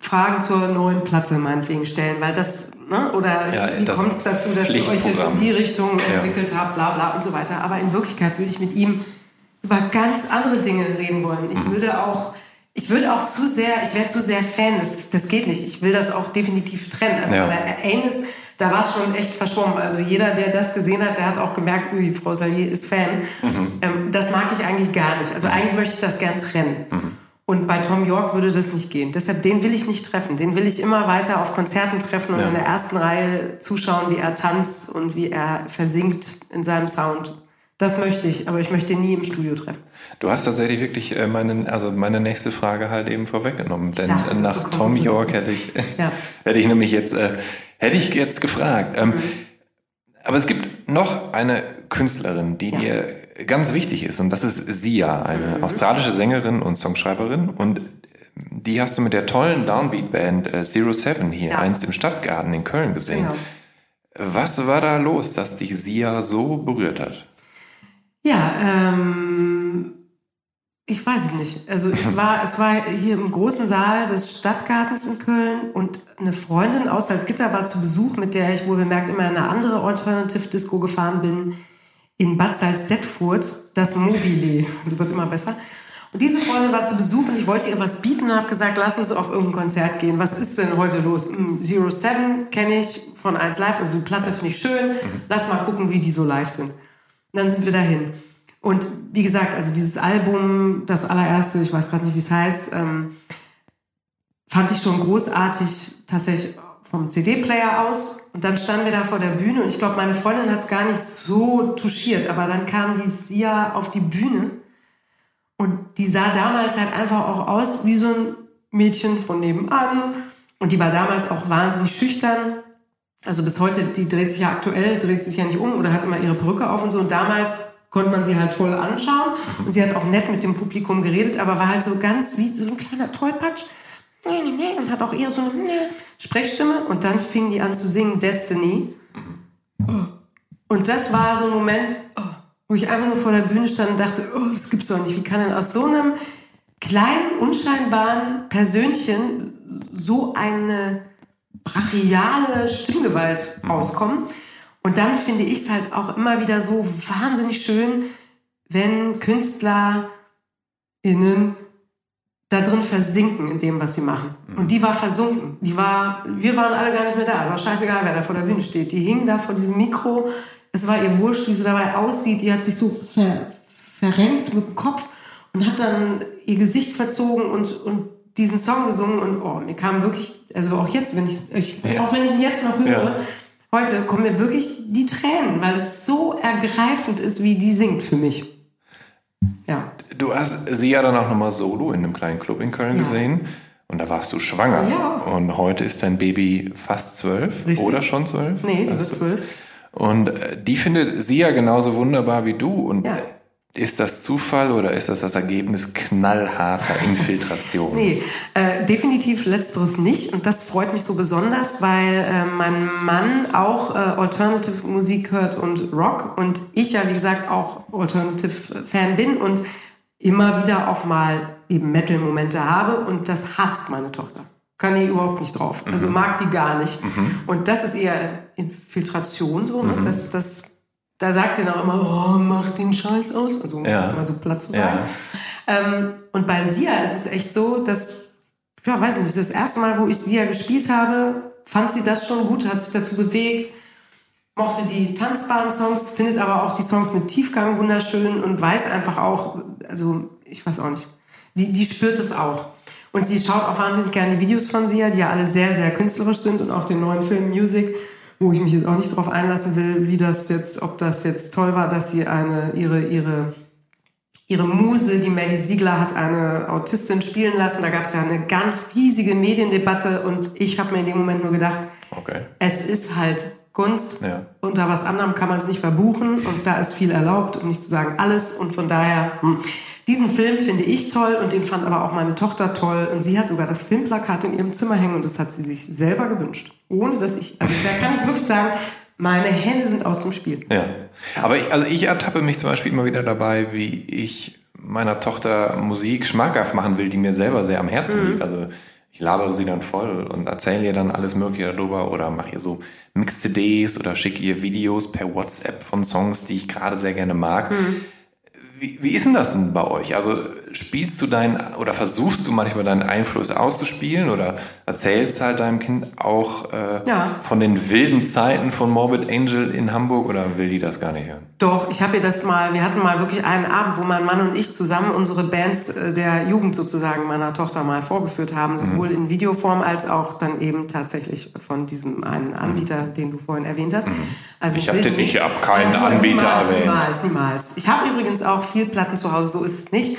[SPEAKER 3] Fragen zur neuen Platte meinetwegen stellen, weil das, ne, oder
[SPEAKER 4] Ja,
[SPEAKER 3] wie kommt es dazu, dass ihr euch jetzt in die Richtung
[SPEAKER 4] Ja.
[SPEAKER 3] entwickelt habt, bla bla und so weiter. Aber in Wirklichkeit würde ich mit ihm über ganz andere Dinge reden wollen. Ich würde auch, ich würde auch zu sehr, ich wäre zu sehr Fan, das, das geht nicht. Ich will das auch definitiv trennen. Also
[SPEAKER 4] Ja.
[SPEAKER 3] bei der Amos, da war es schon echt verschwommen. Also jeder, der das gesehen hat, der hat auch gemerkt, ui, Frau Salier ist Fan. Ähm, das mag ich eigentlich gar nicht. Also eigentlich möchte ich das gern trennen. Und bei Tom York würde das nicht gehen. Deshalb, den will ich nicht treffen. Den will ich immer weiter auf Konzerten treffen und
[SPEAKER 4] Ja.
[SPEAKER 3] in der ersten Reihe zuschauen, wie er tanzt und wie er versinkt in seinem Sound. Das möchte ich, aber ich möchte ihn nie im Studio treffen.
[SPEAKER 4] Du hast tatsächlich wirklich äh, meine, also meine nächste Frage halt eben vorweggenommen. Denn
[SPEAKER 3] dachte,
[SPEAKER 4] nach Tom. York hätte ich,
[SPEAKER 3] Ja.
[SPEAKER 4] hätte ich nämlich jetzt, äh, hätte ich jetzt gefragt. Ähm, Aber es gibt noch eine Künstlerin, die
[SPEAKER 3] Ja.
[SPEAKER 4] dir ganz wichtig ist. Und das ist Sia, eine australische Sängerin und Songschreiberin. Und die hast du mit der tollen Downbeat-Band äh, Zero Seven hier
[SPEAKER 3] Ja.
[SPEAKER 4] einst im Stadtgarten in Köln gesehen.
[SPEAKER 3] Genau.
[SPEAKER 4] Was war da los, dass dich Sia so berührt hat?
[SPEAKER 3] Ja, ähm, ich weiß es nicht. Also es war, es war hier im großen Saal des Stadtgartens in Köln und eine Freundin aus Salzgitter war zu Besuch, mit der ich wohl bemerkt immer in eine andere Alternative Disco gefahren bin, in Bad Salzdetfurt, das Mobile. Sie wird immer besser. Und diese Freundin war zu Besuch und ich wollte ihr was bieten und habe gesagt, lass uns auf irgendein Konzert gehen. Was ist denn heute los? Hm, Zero Seven kenne ich von 1 Live, also die Platte finde ich schön. Lass mal gucken, wie die so live sind. Und dann sind wir dahin. Und wie gesagt, also dieses Album, das allererste, ich weiß gerade nicht, wie es heißt, ähm, fand ich schon großartig, tatsächlich vom CD-Player aus. Und dann standen wir da vor der Bühne und ich glaube, meine Freundin hat es gar nicht so touchiert, aber dann kam die Sia auf die Bühne und die sah damals halt einfach auch aus wie so ein Mädchen von nebenan. Und die war damals auch wahnsinnig schüchtern. Also bis heute, die dreht sich ja aktuell, dreht sich ja nicht um oder hat immer ihre Perücke auf und so. Und damals konnte man sie halt voll anschauen. Und sie hat auch nett mit dem Publikum geredet, aber war halt so ganz wie so ein kleiner Tollpatsch. Nee, nee, nee. Und hat auch eher so eine Sprechstimme. Und dann fing die an zu singen Destiny. Und das war so ein Moment, wo ich einfach nur vor der Bühne stand und dachte, oh, das gibt's doch nicht. Wie kann denn aus so einem kleinen, unscheinbaren Persönchen so eine brachiale Stimmgewalt rauskommen? Und dann finde ich es halt auch immer wieder so wahnsinnig schön, wenn KünstlerInnen da drin versinken in dem, was sie machen. Und die war versunken. Die war, wir waren alle gar nicht mehr da. War scheißegal, wer da vor der Bühne steht. Die hing da vor diesem Mikro. Es war ihr wurscht, wie sie dabei aussieht. Die hat sich so ver, verrenkt mit dem Kopf und hat dann ihr Gesicht verzogen und, und diesen Song gesungen. Und oh, mir kam wirklich, also auch jetzt, wenn ich, ich
[SPEAKER 4] Ja.
[SPEAKER 3] auch wenn ich ihn jetzt noch höre,
[SPEAKER 4] Ja.
[SPEAKER 3] heute kommen mir wirklich die Tränen, weil es so ergreifend ist, wie die singt für mich. Ja.
[SPEAKER 4] Du hast sie ja dann auch nochmal solo in einem kleinen Club in Köln
[SPEAKER 3] Ja.
[SPEAKER 4] gesehen. Und da warst du schwanger.
[SPEAKER 3] Ja.
[SPEAKER 4] Und heute ist dein Baby fast zwölf.
[SPEAKER 3] Richtig.
[SPEAKER 4] Oder schon zwölf?
[SPEAKER 3] Nee, die wird
[SPEAKER 4] Also-
[SPEAKER 3] zwölf.
[SPEAKER 4] Und äh, die findet sie ja genauso wunderbar wie du. Und
[SPEAKER 3] Ja.
[SPEAKER 4] Äh, ist das Zufall oder ist das das Ergebnis knallharter Infiltration?
[SPEAKER 3] Nee, äh, definitiv letzteres nicht. Und das freut mich so besonders, weil äh, mein Mann auch äh, Alternative Musik hört und Rock. Und ich ja, wie gesagt, auch Alternative-Fan bin und immer wieder auch mal eben Metal-Momente habe. Und das hasst meine Tochter. Kann die überhaupt nicht drauf. Also mag die gar nicht. Und das ist eher Infiltration so. Ne? Das, das, da sagt sie dann auch immer, oh, mach den Scheiß aus. Also um es
[SPEAKER 4] Ja.
[SPEAKER 3] jetzt mal so platt zu sagen.
[SPEAKER 4] Ja.
[SPEAKER 3] Ähm, und bei Sia ist es echt so, dass, ja, weiß ich nicht, das erste Mal, wo ich Sia gespielt habe, fand sie das schon gut, hat sich dazu bewegt, mochte die tanzbaren Songs, findet aber auch die Songs mit Tiefgang wunderschön und weiß einfach auch, also ich weiß auch nicht, die, die spürt es auch. Und sie schaut auch wahnsinnig gerne die Videos von Sia, die ja alle sehr, sehr künstlerisch sind und auch den neuen Film Music, wo ich mich jetzt auch nicht drauf einlassen will, wie das jetzt, ob das jetzt toll war, dass sie eine, ihre, ihre ihre Muse, die Maddie Siegler, hat eine Autistin spielen lassen. Da gab es ja eine ganz riesige Mediendebatte und ich habe mir in dem Moment nur gedacht,
[SPEAKER 4] Okay.
[SPEAKER 3] es ist halt Kunst.
[SPEAKER 4] Ja.
[SPEAKER 3] Unter was anderem kann man es nicht verbuchen und da ist viel erlaubt, um nicht zu sagen alles. Und von daher, hm, diesen Film finde ich toll und den fand aber auch meine Tochter toll. Und sie hat sogar das Filmplakat in ihrem Zimmer hängen und das hat sie sich selber gewünscht. Ohne dass ich, also da kann ich wirklich sagen, meine Hände sind aus dem Spiel.
[SPEAKER 4] Ja. Aber ich, also ich ertappe mich zum Beispiel immer wieder dabei, wie ich meiner Tochter Musik schmackhaft machen will, die mir selber sehr am Herzen liegt. Also ich labere sie dann voll und erzähle ihr dann alles Mögliche darüber oder mache ihr so Mix-CDs oder schicke ihr Videos per WhatsApp von Songs, die ich gerade sehr gerne mag. Wie, wie ist denn das denn bei euch? Also spielst du deinen oder versuchst du manchmal deinen Einfluss auszuspielen oder erzählst halt deinem Kind auch äh, ja. von den wilden Zeiten von Morbid Angel in Hamburg oder will die das gar nicht hören?
[SPEAKER 3] Doch, ich habe ihr das mal, wir hatten mal wirklich einen Abend, wo mein Mann und ich zusammen unsere Bands äh, der Jugend sozusagen meiner Tochter mal vorgeführt haben, sowohl mhm. in Videoform als auch dann eben tatsächlich von diesem einen Anbieter, mhm. den du vorhin erwähnt hast. Mhm.
[SPEAKER 4] Also ich habe hab keinen Anbieter
[SPEAKER 3] niemals,
[SPEAKER 4] erwähnt.
[SPEAKER 3] Niemals, niemals. Ich habe übrigens auch viel Platten zu Hause, so ist es nicht.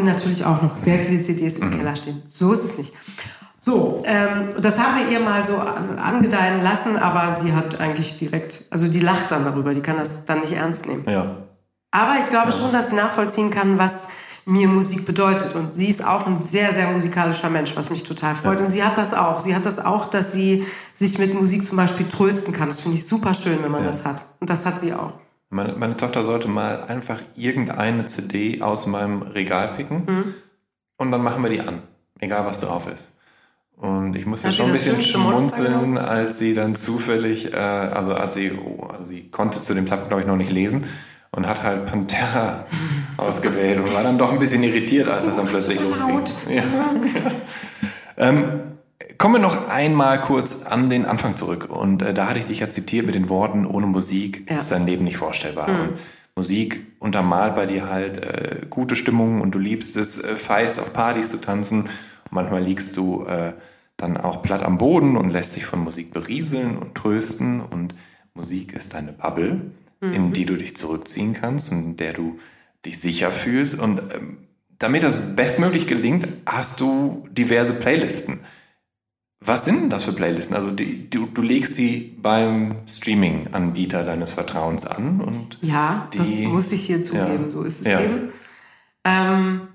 [SPEAKER 3] Und natürlich auch noch sehr viele CDs im mhm. Keller stehen. So ist es nicht. So, ähm, das haben wir ihr mal so angedeihen lassen, aber sie hat eigentlich direkt, also die lacht dann darüber, die kann das dann nicht ernst nehmen.
[SPEAKER 4] Ja.
[SPEAKER 3] Aber ich glaube ja. schon, dass sie nachvollziehen kann, was mir Musik bedeutet. Und sie ist auch ein sehr, sehr musikalischer Mensch, was mich total freut. Ja. Und sie hat das auch. Sie hat das auch, dass sie sich mit Musik zum Beispiel trösten kann. Das finde ich super schön, wenn man ja. das hat. Und das hat sie auch.
[SPEAKER 4] Meine, meine Tochter sollte mal einfach irgendeine CD aus meinem Regal picken mhm. und dann machen wir die an, egal was drauf ist. Und ich musste schon ein bisschen schmunzeln, als sie dann zufällig, äh, also als sie, oh, also sie konnte zu dem Zeitpunkt, glaube ich, noch nicht lesen und hat halt Pantera ausgewählt und war dann doch ein bisschen irritiert, als es dann plötzlich losging. Ja. ähm, Kommen wir noch einmal kurz an den Anfang zurück. Und äh, da hatte ich dich ja zitiert mit den Worten, ohne Musik ja. ist dein Leben nicht vorstellbar. Mhm. Musik untermalt bei dir halt äh, gute Stimmung und du liebst es, äh, feist auf Partys zu tanzen. Und manchmal liegst du äh, dann auch platt am Boden und lässt dich von Musik berieseln und trösten. Und Musik ist deine Bubble, mhm. in die du dich zurückziehen kannst und in der du dich sicher fühlst. Und ähm, damit das bestmöglich gelingt, hast du diverse Playlisten. Was sind denn das für Playlisten? Also die, du, du legst sie beim Streaming-Anbieter deines Vertrauens an und
[SPEAKER 3] ja, die, das muss ich hier zugeben. Ja, so ist es ja. eben. Ähm,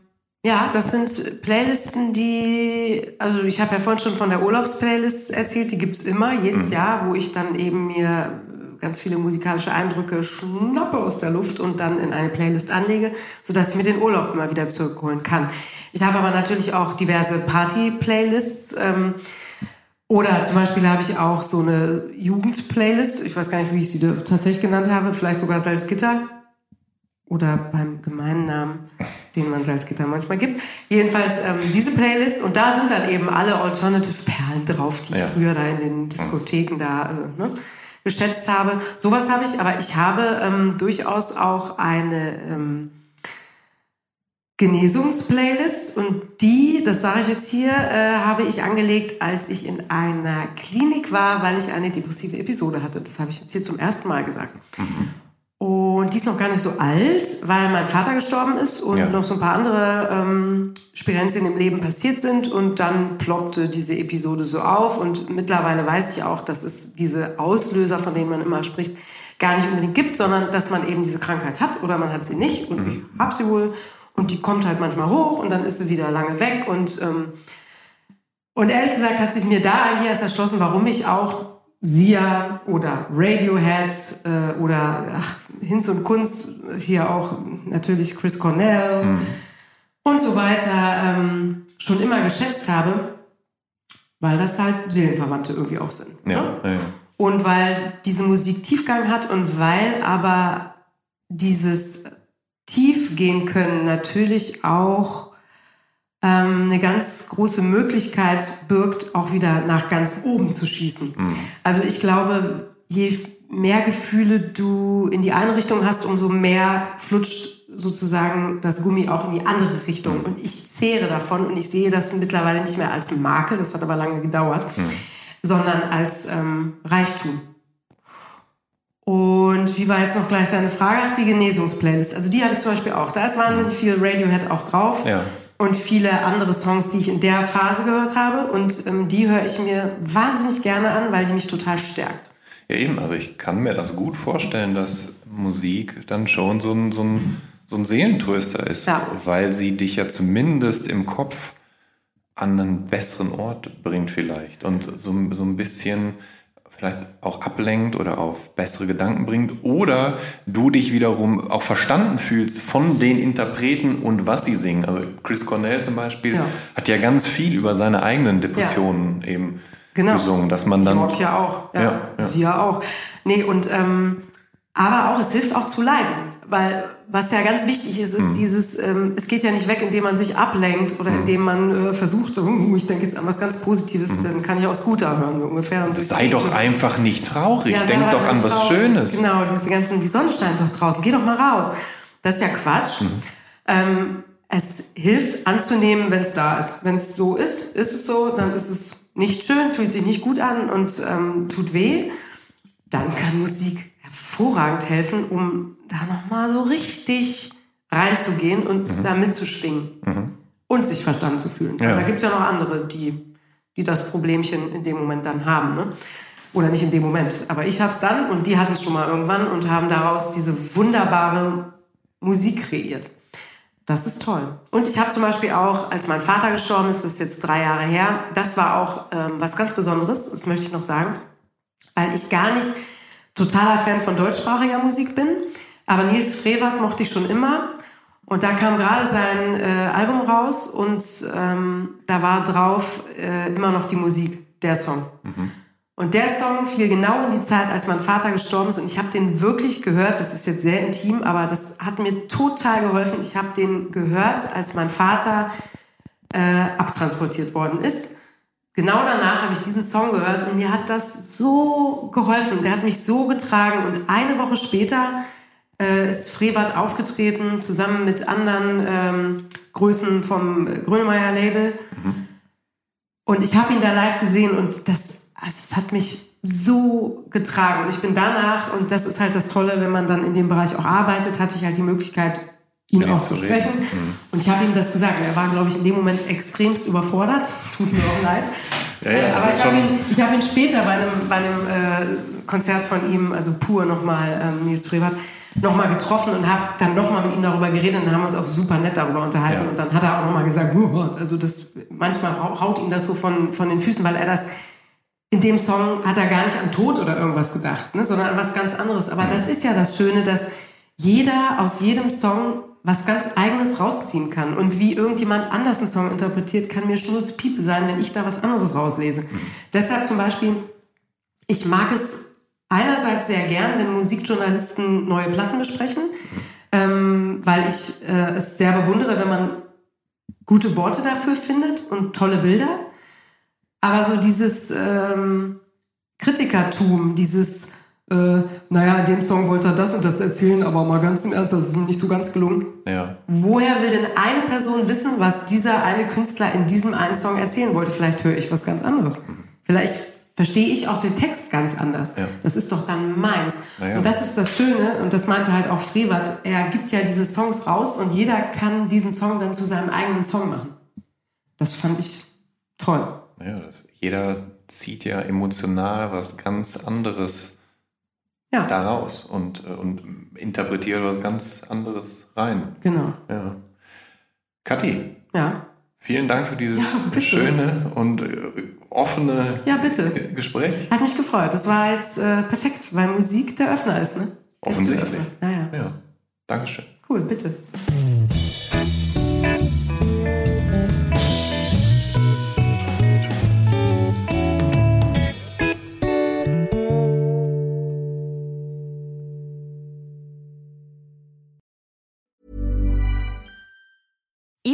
[SPEAKER 3] ja, das sind Playlisten, die, also ich habe ja vorhin schon von der Urlaubsplaylist erzählt, die gibt's immer, jedes mhm. Jahr, wo ich dann eben mir ganz viele musikalische Eindrücke schnappe aus der Luft und dann in eine Playlist anlege, sodass ich mir den Urlaub immer wieder zurückholen kann. Ich habe aber natürlich auch diverse Party-Playlists. Ähm, oder zum Beispiel habe ich auch so eine Jugend-Playlist. Ich weiß gar nicht, wie ich sie tatsächlich genannt habe. Vielleicht sogar Salzgitter. Oder beim gemeinen Namen, den man Salzgitter manchmal gibt. Jedenfalls ähm, diese Playlist. Und da sind dann eben alle Alternative-Perlen drauf, die ja. ich früher da in den Diskotheken da äh, ne, geschätzt habe. Sowas habe ich. Aber ich habe ähm, durchaus auch eine... Ähm, Genesungsplaylist und die, das sage ich jetzt hier, äh, habe ich angelegt, als ich in einer Klinik war, weil ich eine depressive Episode hatte. Das habe ich jetzt hier zum ersten Mal gesagt. Mhm. Und die ist noch gar nicht so alt, weil mein Vater gestorben ist und ja. noch so ein paar andere ähm, Spirenzien im Leben passiert sind. Und dann ploppte diese Episode so auf. Und mittlerweile weiß ich auch, dass es diese Auslöser, von denen man immer spricht, gar nicht unbedingt gibt, sondern dass man eben diese Krankheit hat oder man hat sie nicht. Und mhm. ich habe sie wohl. Und die kommt halt manchmal hoch und dann ist sie wieder lange weg. Und, ähm, und ehrlich gesagt hat sich mir da eigentlich erst erschlossen, warum ich auch Sia oder Radiohead äh, oder ach, Hinz und Kunst, hier auch natürlich Chris Cornell mhm. und so weiter ähm, schon immer geschätzt habe, weil das halt Seelenverwandte irgendwie auch sind.
[SPEAKER 4] Ja, ne? ja.
[SPEAKER 3] Und weil diese Musik Tiefgang hat und weil aber dieses tief gehen können, natürlich auch ähm, eine ganz große Möglichkeit birgt, auch wieder nach ganz oben zu schießen. Mhm. Also ich glaube, je mehr Gefühle du in die eine Richtung hast, umso mehr flutscht sozusagen das Gummi auch in die andere Richtung. Mhm. Und ich zehre davon und ich sehe das mittlerweile nicht mehr als Marke, das hat aber lange gedauert, mhm. sondern als ähm, Reichtum. Und wie war jetzt noch gleich deine Frage? Ach, die Genesungsplaylist. Also die habe ich zum Beispiel auch. Da ist wahnsinnig viel Radiohead auch drauf.
[SPEAKER 4] Ja.
[SPEAKER 3] Und viele andere Songs, die ich in der Phase gehört habe. Und ähm, die höre ich mir wahnsinnig gerne an, weil die mich total stärkt.
[SPEAKER 4] Ja, eben. Also ich kann mir das gut vorstellen, dass Musik dann schon so ein, so ein, so ein Seelentröster ist. Ja. Weil sie dich ja zumindest im Kopf an einen besseren Ort bringt vielleicht. Und so, so ein bisschen vielleicht auch ablenkt oder auf bessere Gedanken bringt oder du dich wiederum auch verstanden fühlst von den Interpreten und was sie singen. Also Chris Cornell zum Beispiel ja. hat ja ganz viel über seine eigenen Depressionen ja. eben genau. gesungen, dass man dann
[SPEAKER 3] ich ja auch, ja, ja, sie ja auch. Nee und ähm, aber auch es hilft auch zu leiden weil was ja ganz wichtig ist, ist mhm. dieses, ähm, es geht ja nicht weg, indem man sich ablenkt oder mhm. indem man äh, versucht, oh, ich denke jetzt an was ganz Positives, mhm. dann kann ich auch Scooter hören, so ungefähr.
[SPEAKER 4] Sei doch einfach nicht traurig, ja, denk doch an was traurig. Schönes.
[SPEAKER 3] Genau, diese ganzen, die Sonne scheint doch draußen, geh doch mal raus. Das ist ja Quatsch. Mhm. Ähm, es hilft anzunehmen, wenn es da ist. Wenn es so ist, ist es so, dann ist es nicht schön, fühlt sich nicht gut an und ähm, tut weh. Dann kann Musik hervorragend helfen, um da nochmal so richtig reinzugehen und mhm. da mitzuschwingen mhm. und sich verstanden zu fühlen. Ja. Da gibt es ja noch andere, die, die das Problemchen in dem Moment dann haben. Ne? Oder nicht in dem Moment, aber ich habe es dann und die hatten es schon mal irgendwann und haben daraus diese wunderbare Musik kreiert. Das ist toll. Und ich habe zum Beispiel auch, als mein Vater gestorben ist, das ist jetzt drei Jahre her, das war auch ähm, was ganz Besonderes, das möchte ich noch sagen, weil ich gar nicht totaler Fan von deutschsprachiger Musik bin. Aber Nils Frevert mochte ich schon immer. Und da kam gerade sein äh, Album raus und ähm, da war drauf äh, immer noch die Musik, der Song. Mhm. Und der Song fiel genau in die Zeit, als mein Vater gestorben ist. Und ich habe den wirklich gehört. Das ist jetzt sehr intim, aber das hat mir total geholfen. Ich habe den gehört, als mein Vater äh, abtransportiert worden ist. Genau danach habe ich diesen Song gehört und mir hat das so geholfen. Der hat mich so getragen. Und eine Woche später äh, ist Frevert aufgetreten, zusammen mit anderen ähm, Größen vom Grönemeyer Label. Mhm. Und ich habe ihn da live gesehen und das also es hat mich so getragen. Und ich bin danach, und das ist halt das Tolle, wenn man dann in dem Bereich auch arbeitet, hatte ich halt die Möglichkeit, ihn auch zu sprechen. Mhm. Und ich habe ihm das gesagt. Er war, glaube ich, in dem Moment extremst überfordert. Tut mir auch leid. Ja, ja, Aber ich habe ihn, hab ihn später bei einem, bei einem äh, Konzert von ihm, also pur nochmal, ähm, Nils Frevert, nochmal getroffen und habe dann nochmal mit ihm darüber geredet und haben uns auch super nett darüber unterhalten. Ja. Und dann hat er auch nochmal gesagt, also das, manchmal haut ihm das so von, von den Füßen, weil er das in dem Song hat er gar nicht an Tod oder irgendwas gedacht, ne, sondern an was ganz anderes. Aber das ist ja das Schöne, dass jeder aus jedem Song was ganz Eigenes rausziehen kann. Und wie irgendjemand anders einen Song interpretiert, kann mir Schnurzpiepe sein, wenn ich da was anderes rauslese. Mhm. Deshalb zum Beispiel, ich mag es einerseits sehr gern, wenn Musikjournalisten neue Platten besprechen, mhm. ähm, weil ich äh, es sehr bewundere, wenn man gute Worte dafür findet und tolle Bilder. Aber so dieses ähm, Kritikertum, dieses, äh, naja, in dem Song wollte er das und das erzählen, aber mal ganz im Ernst, das ist ihm nicht so ganz gelungen.
[SPEAKER 4] Ja.
[SPEAKER 3] Woher will denn eine Person wissen, was dieser eine Künstler in diesem einen Song erzählen wollte? Vielleicht höre ich was ganz anderes. Vielleicht verstehe ich auch den Text ganz anders. Ja. Das ist doch dann meins. Ja. Und das ist das Schöne, und das meinte halt auch Frevert, er gibt ja diese Songs raus und jeder kann diesen Song dann zu seinem eigenen Song machen. Das fand ich toll.
[SPEAKER 4] Ja, das, jeder zieht ja emotional was ganz anderes
[SPEAKER 3] ja.
[SPEAKER 4] daraus und, äh, und interpretiert was ganz anderes rein.
[SPEAKER 3] Genau.
[SPEAKER 4] Ja. Kathi.
[SPEAKER 3] Ja.
[SPEAKER 4] Vielen Dank für dieses ja, schöne und äh, offene
[SPEAKER 3] ja, bitte.
[SPEAKER 4] Gespräch.
[SPEAKER 3] Hat mich gefreut. Das war jetzt äh, perfekt, weil Musik der Öffner ist, ne?
[SPEAKER 4] Offensichtlich.
[SPEAKER 3] Ja, ja.
[SPEAKER 4] ja. Dankeschön.
[SPEAKER 3] Cool, bitte.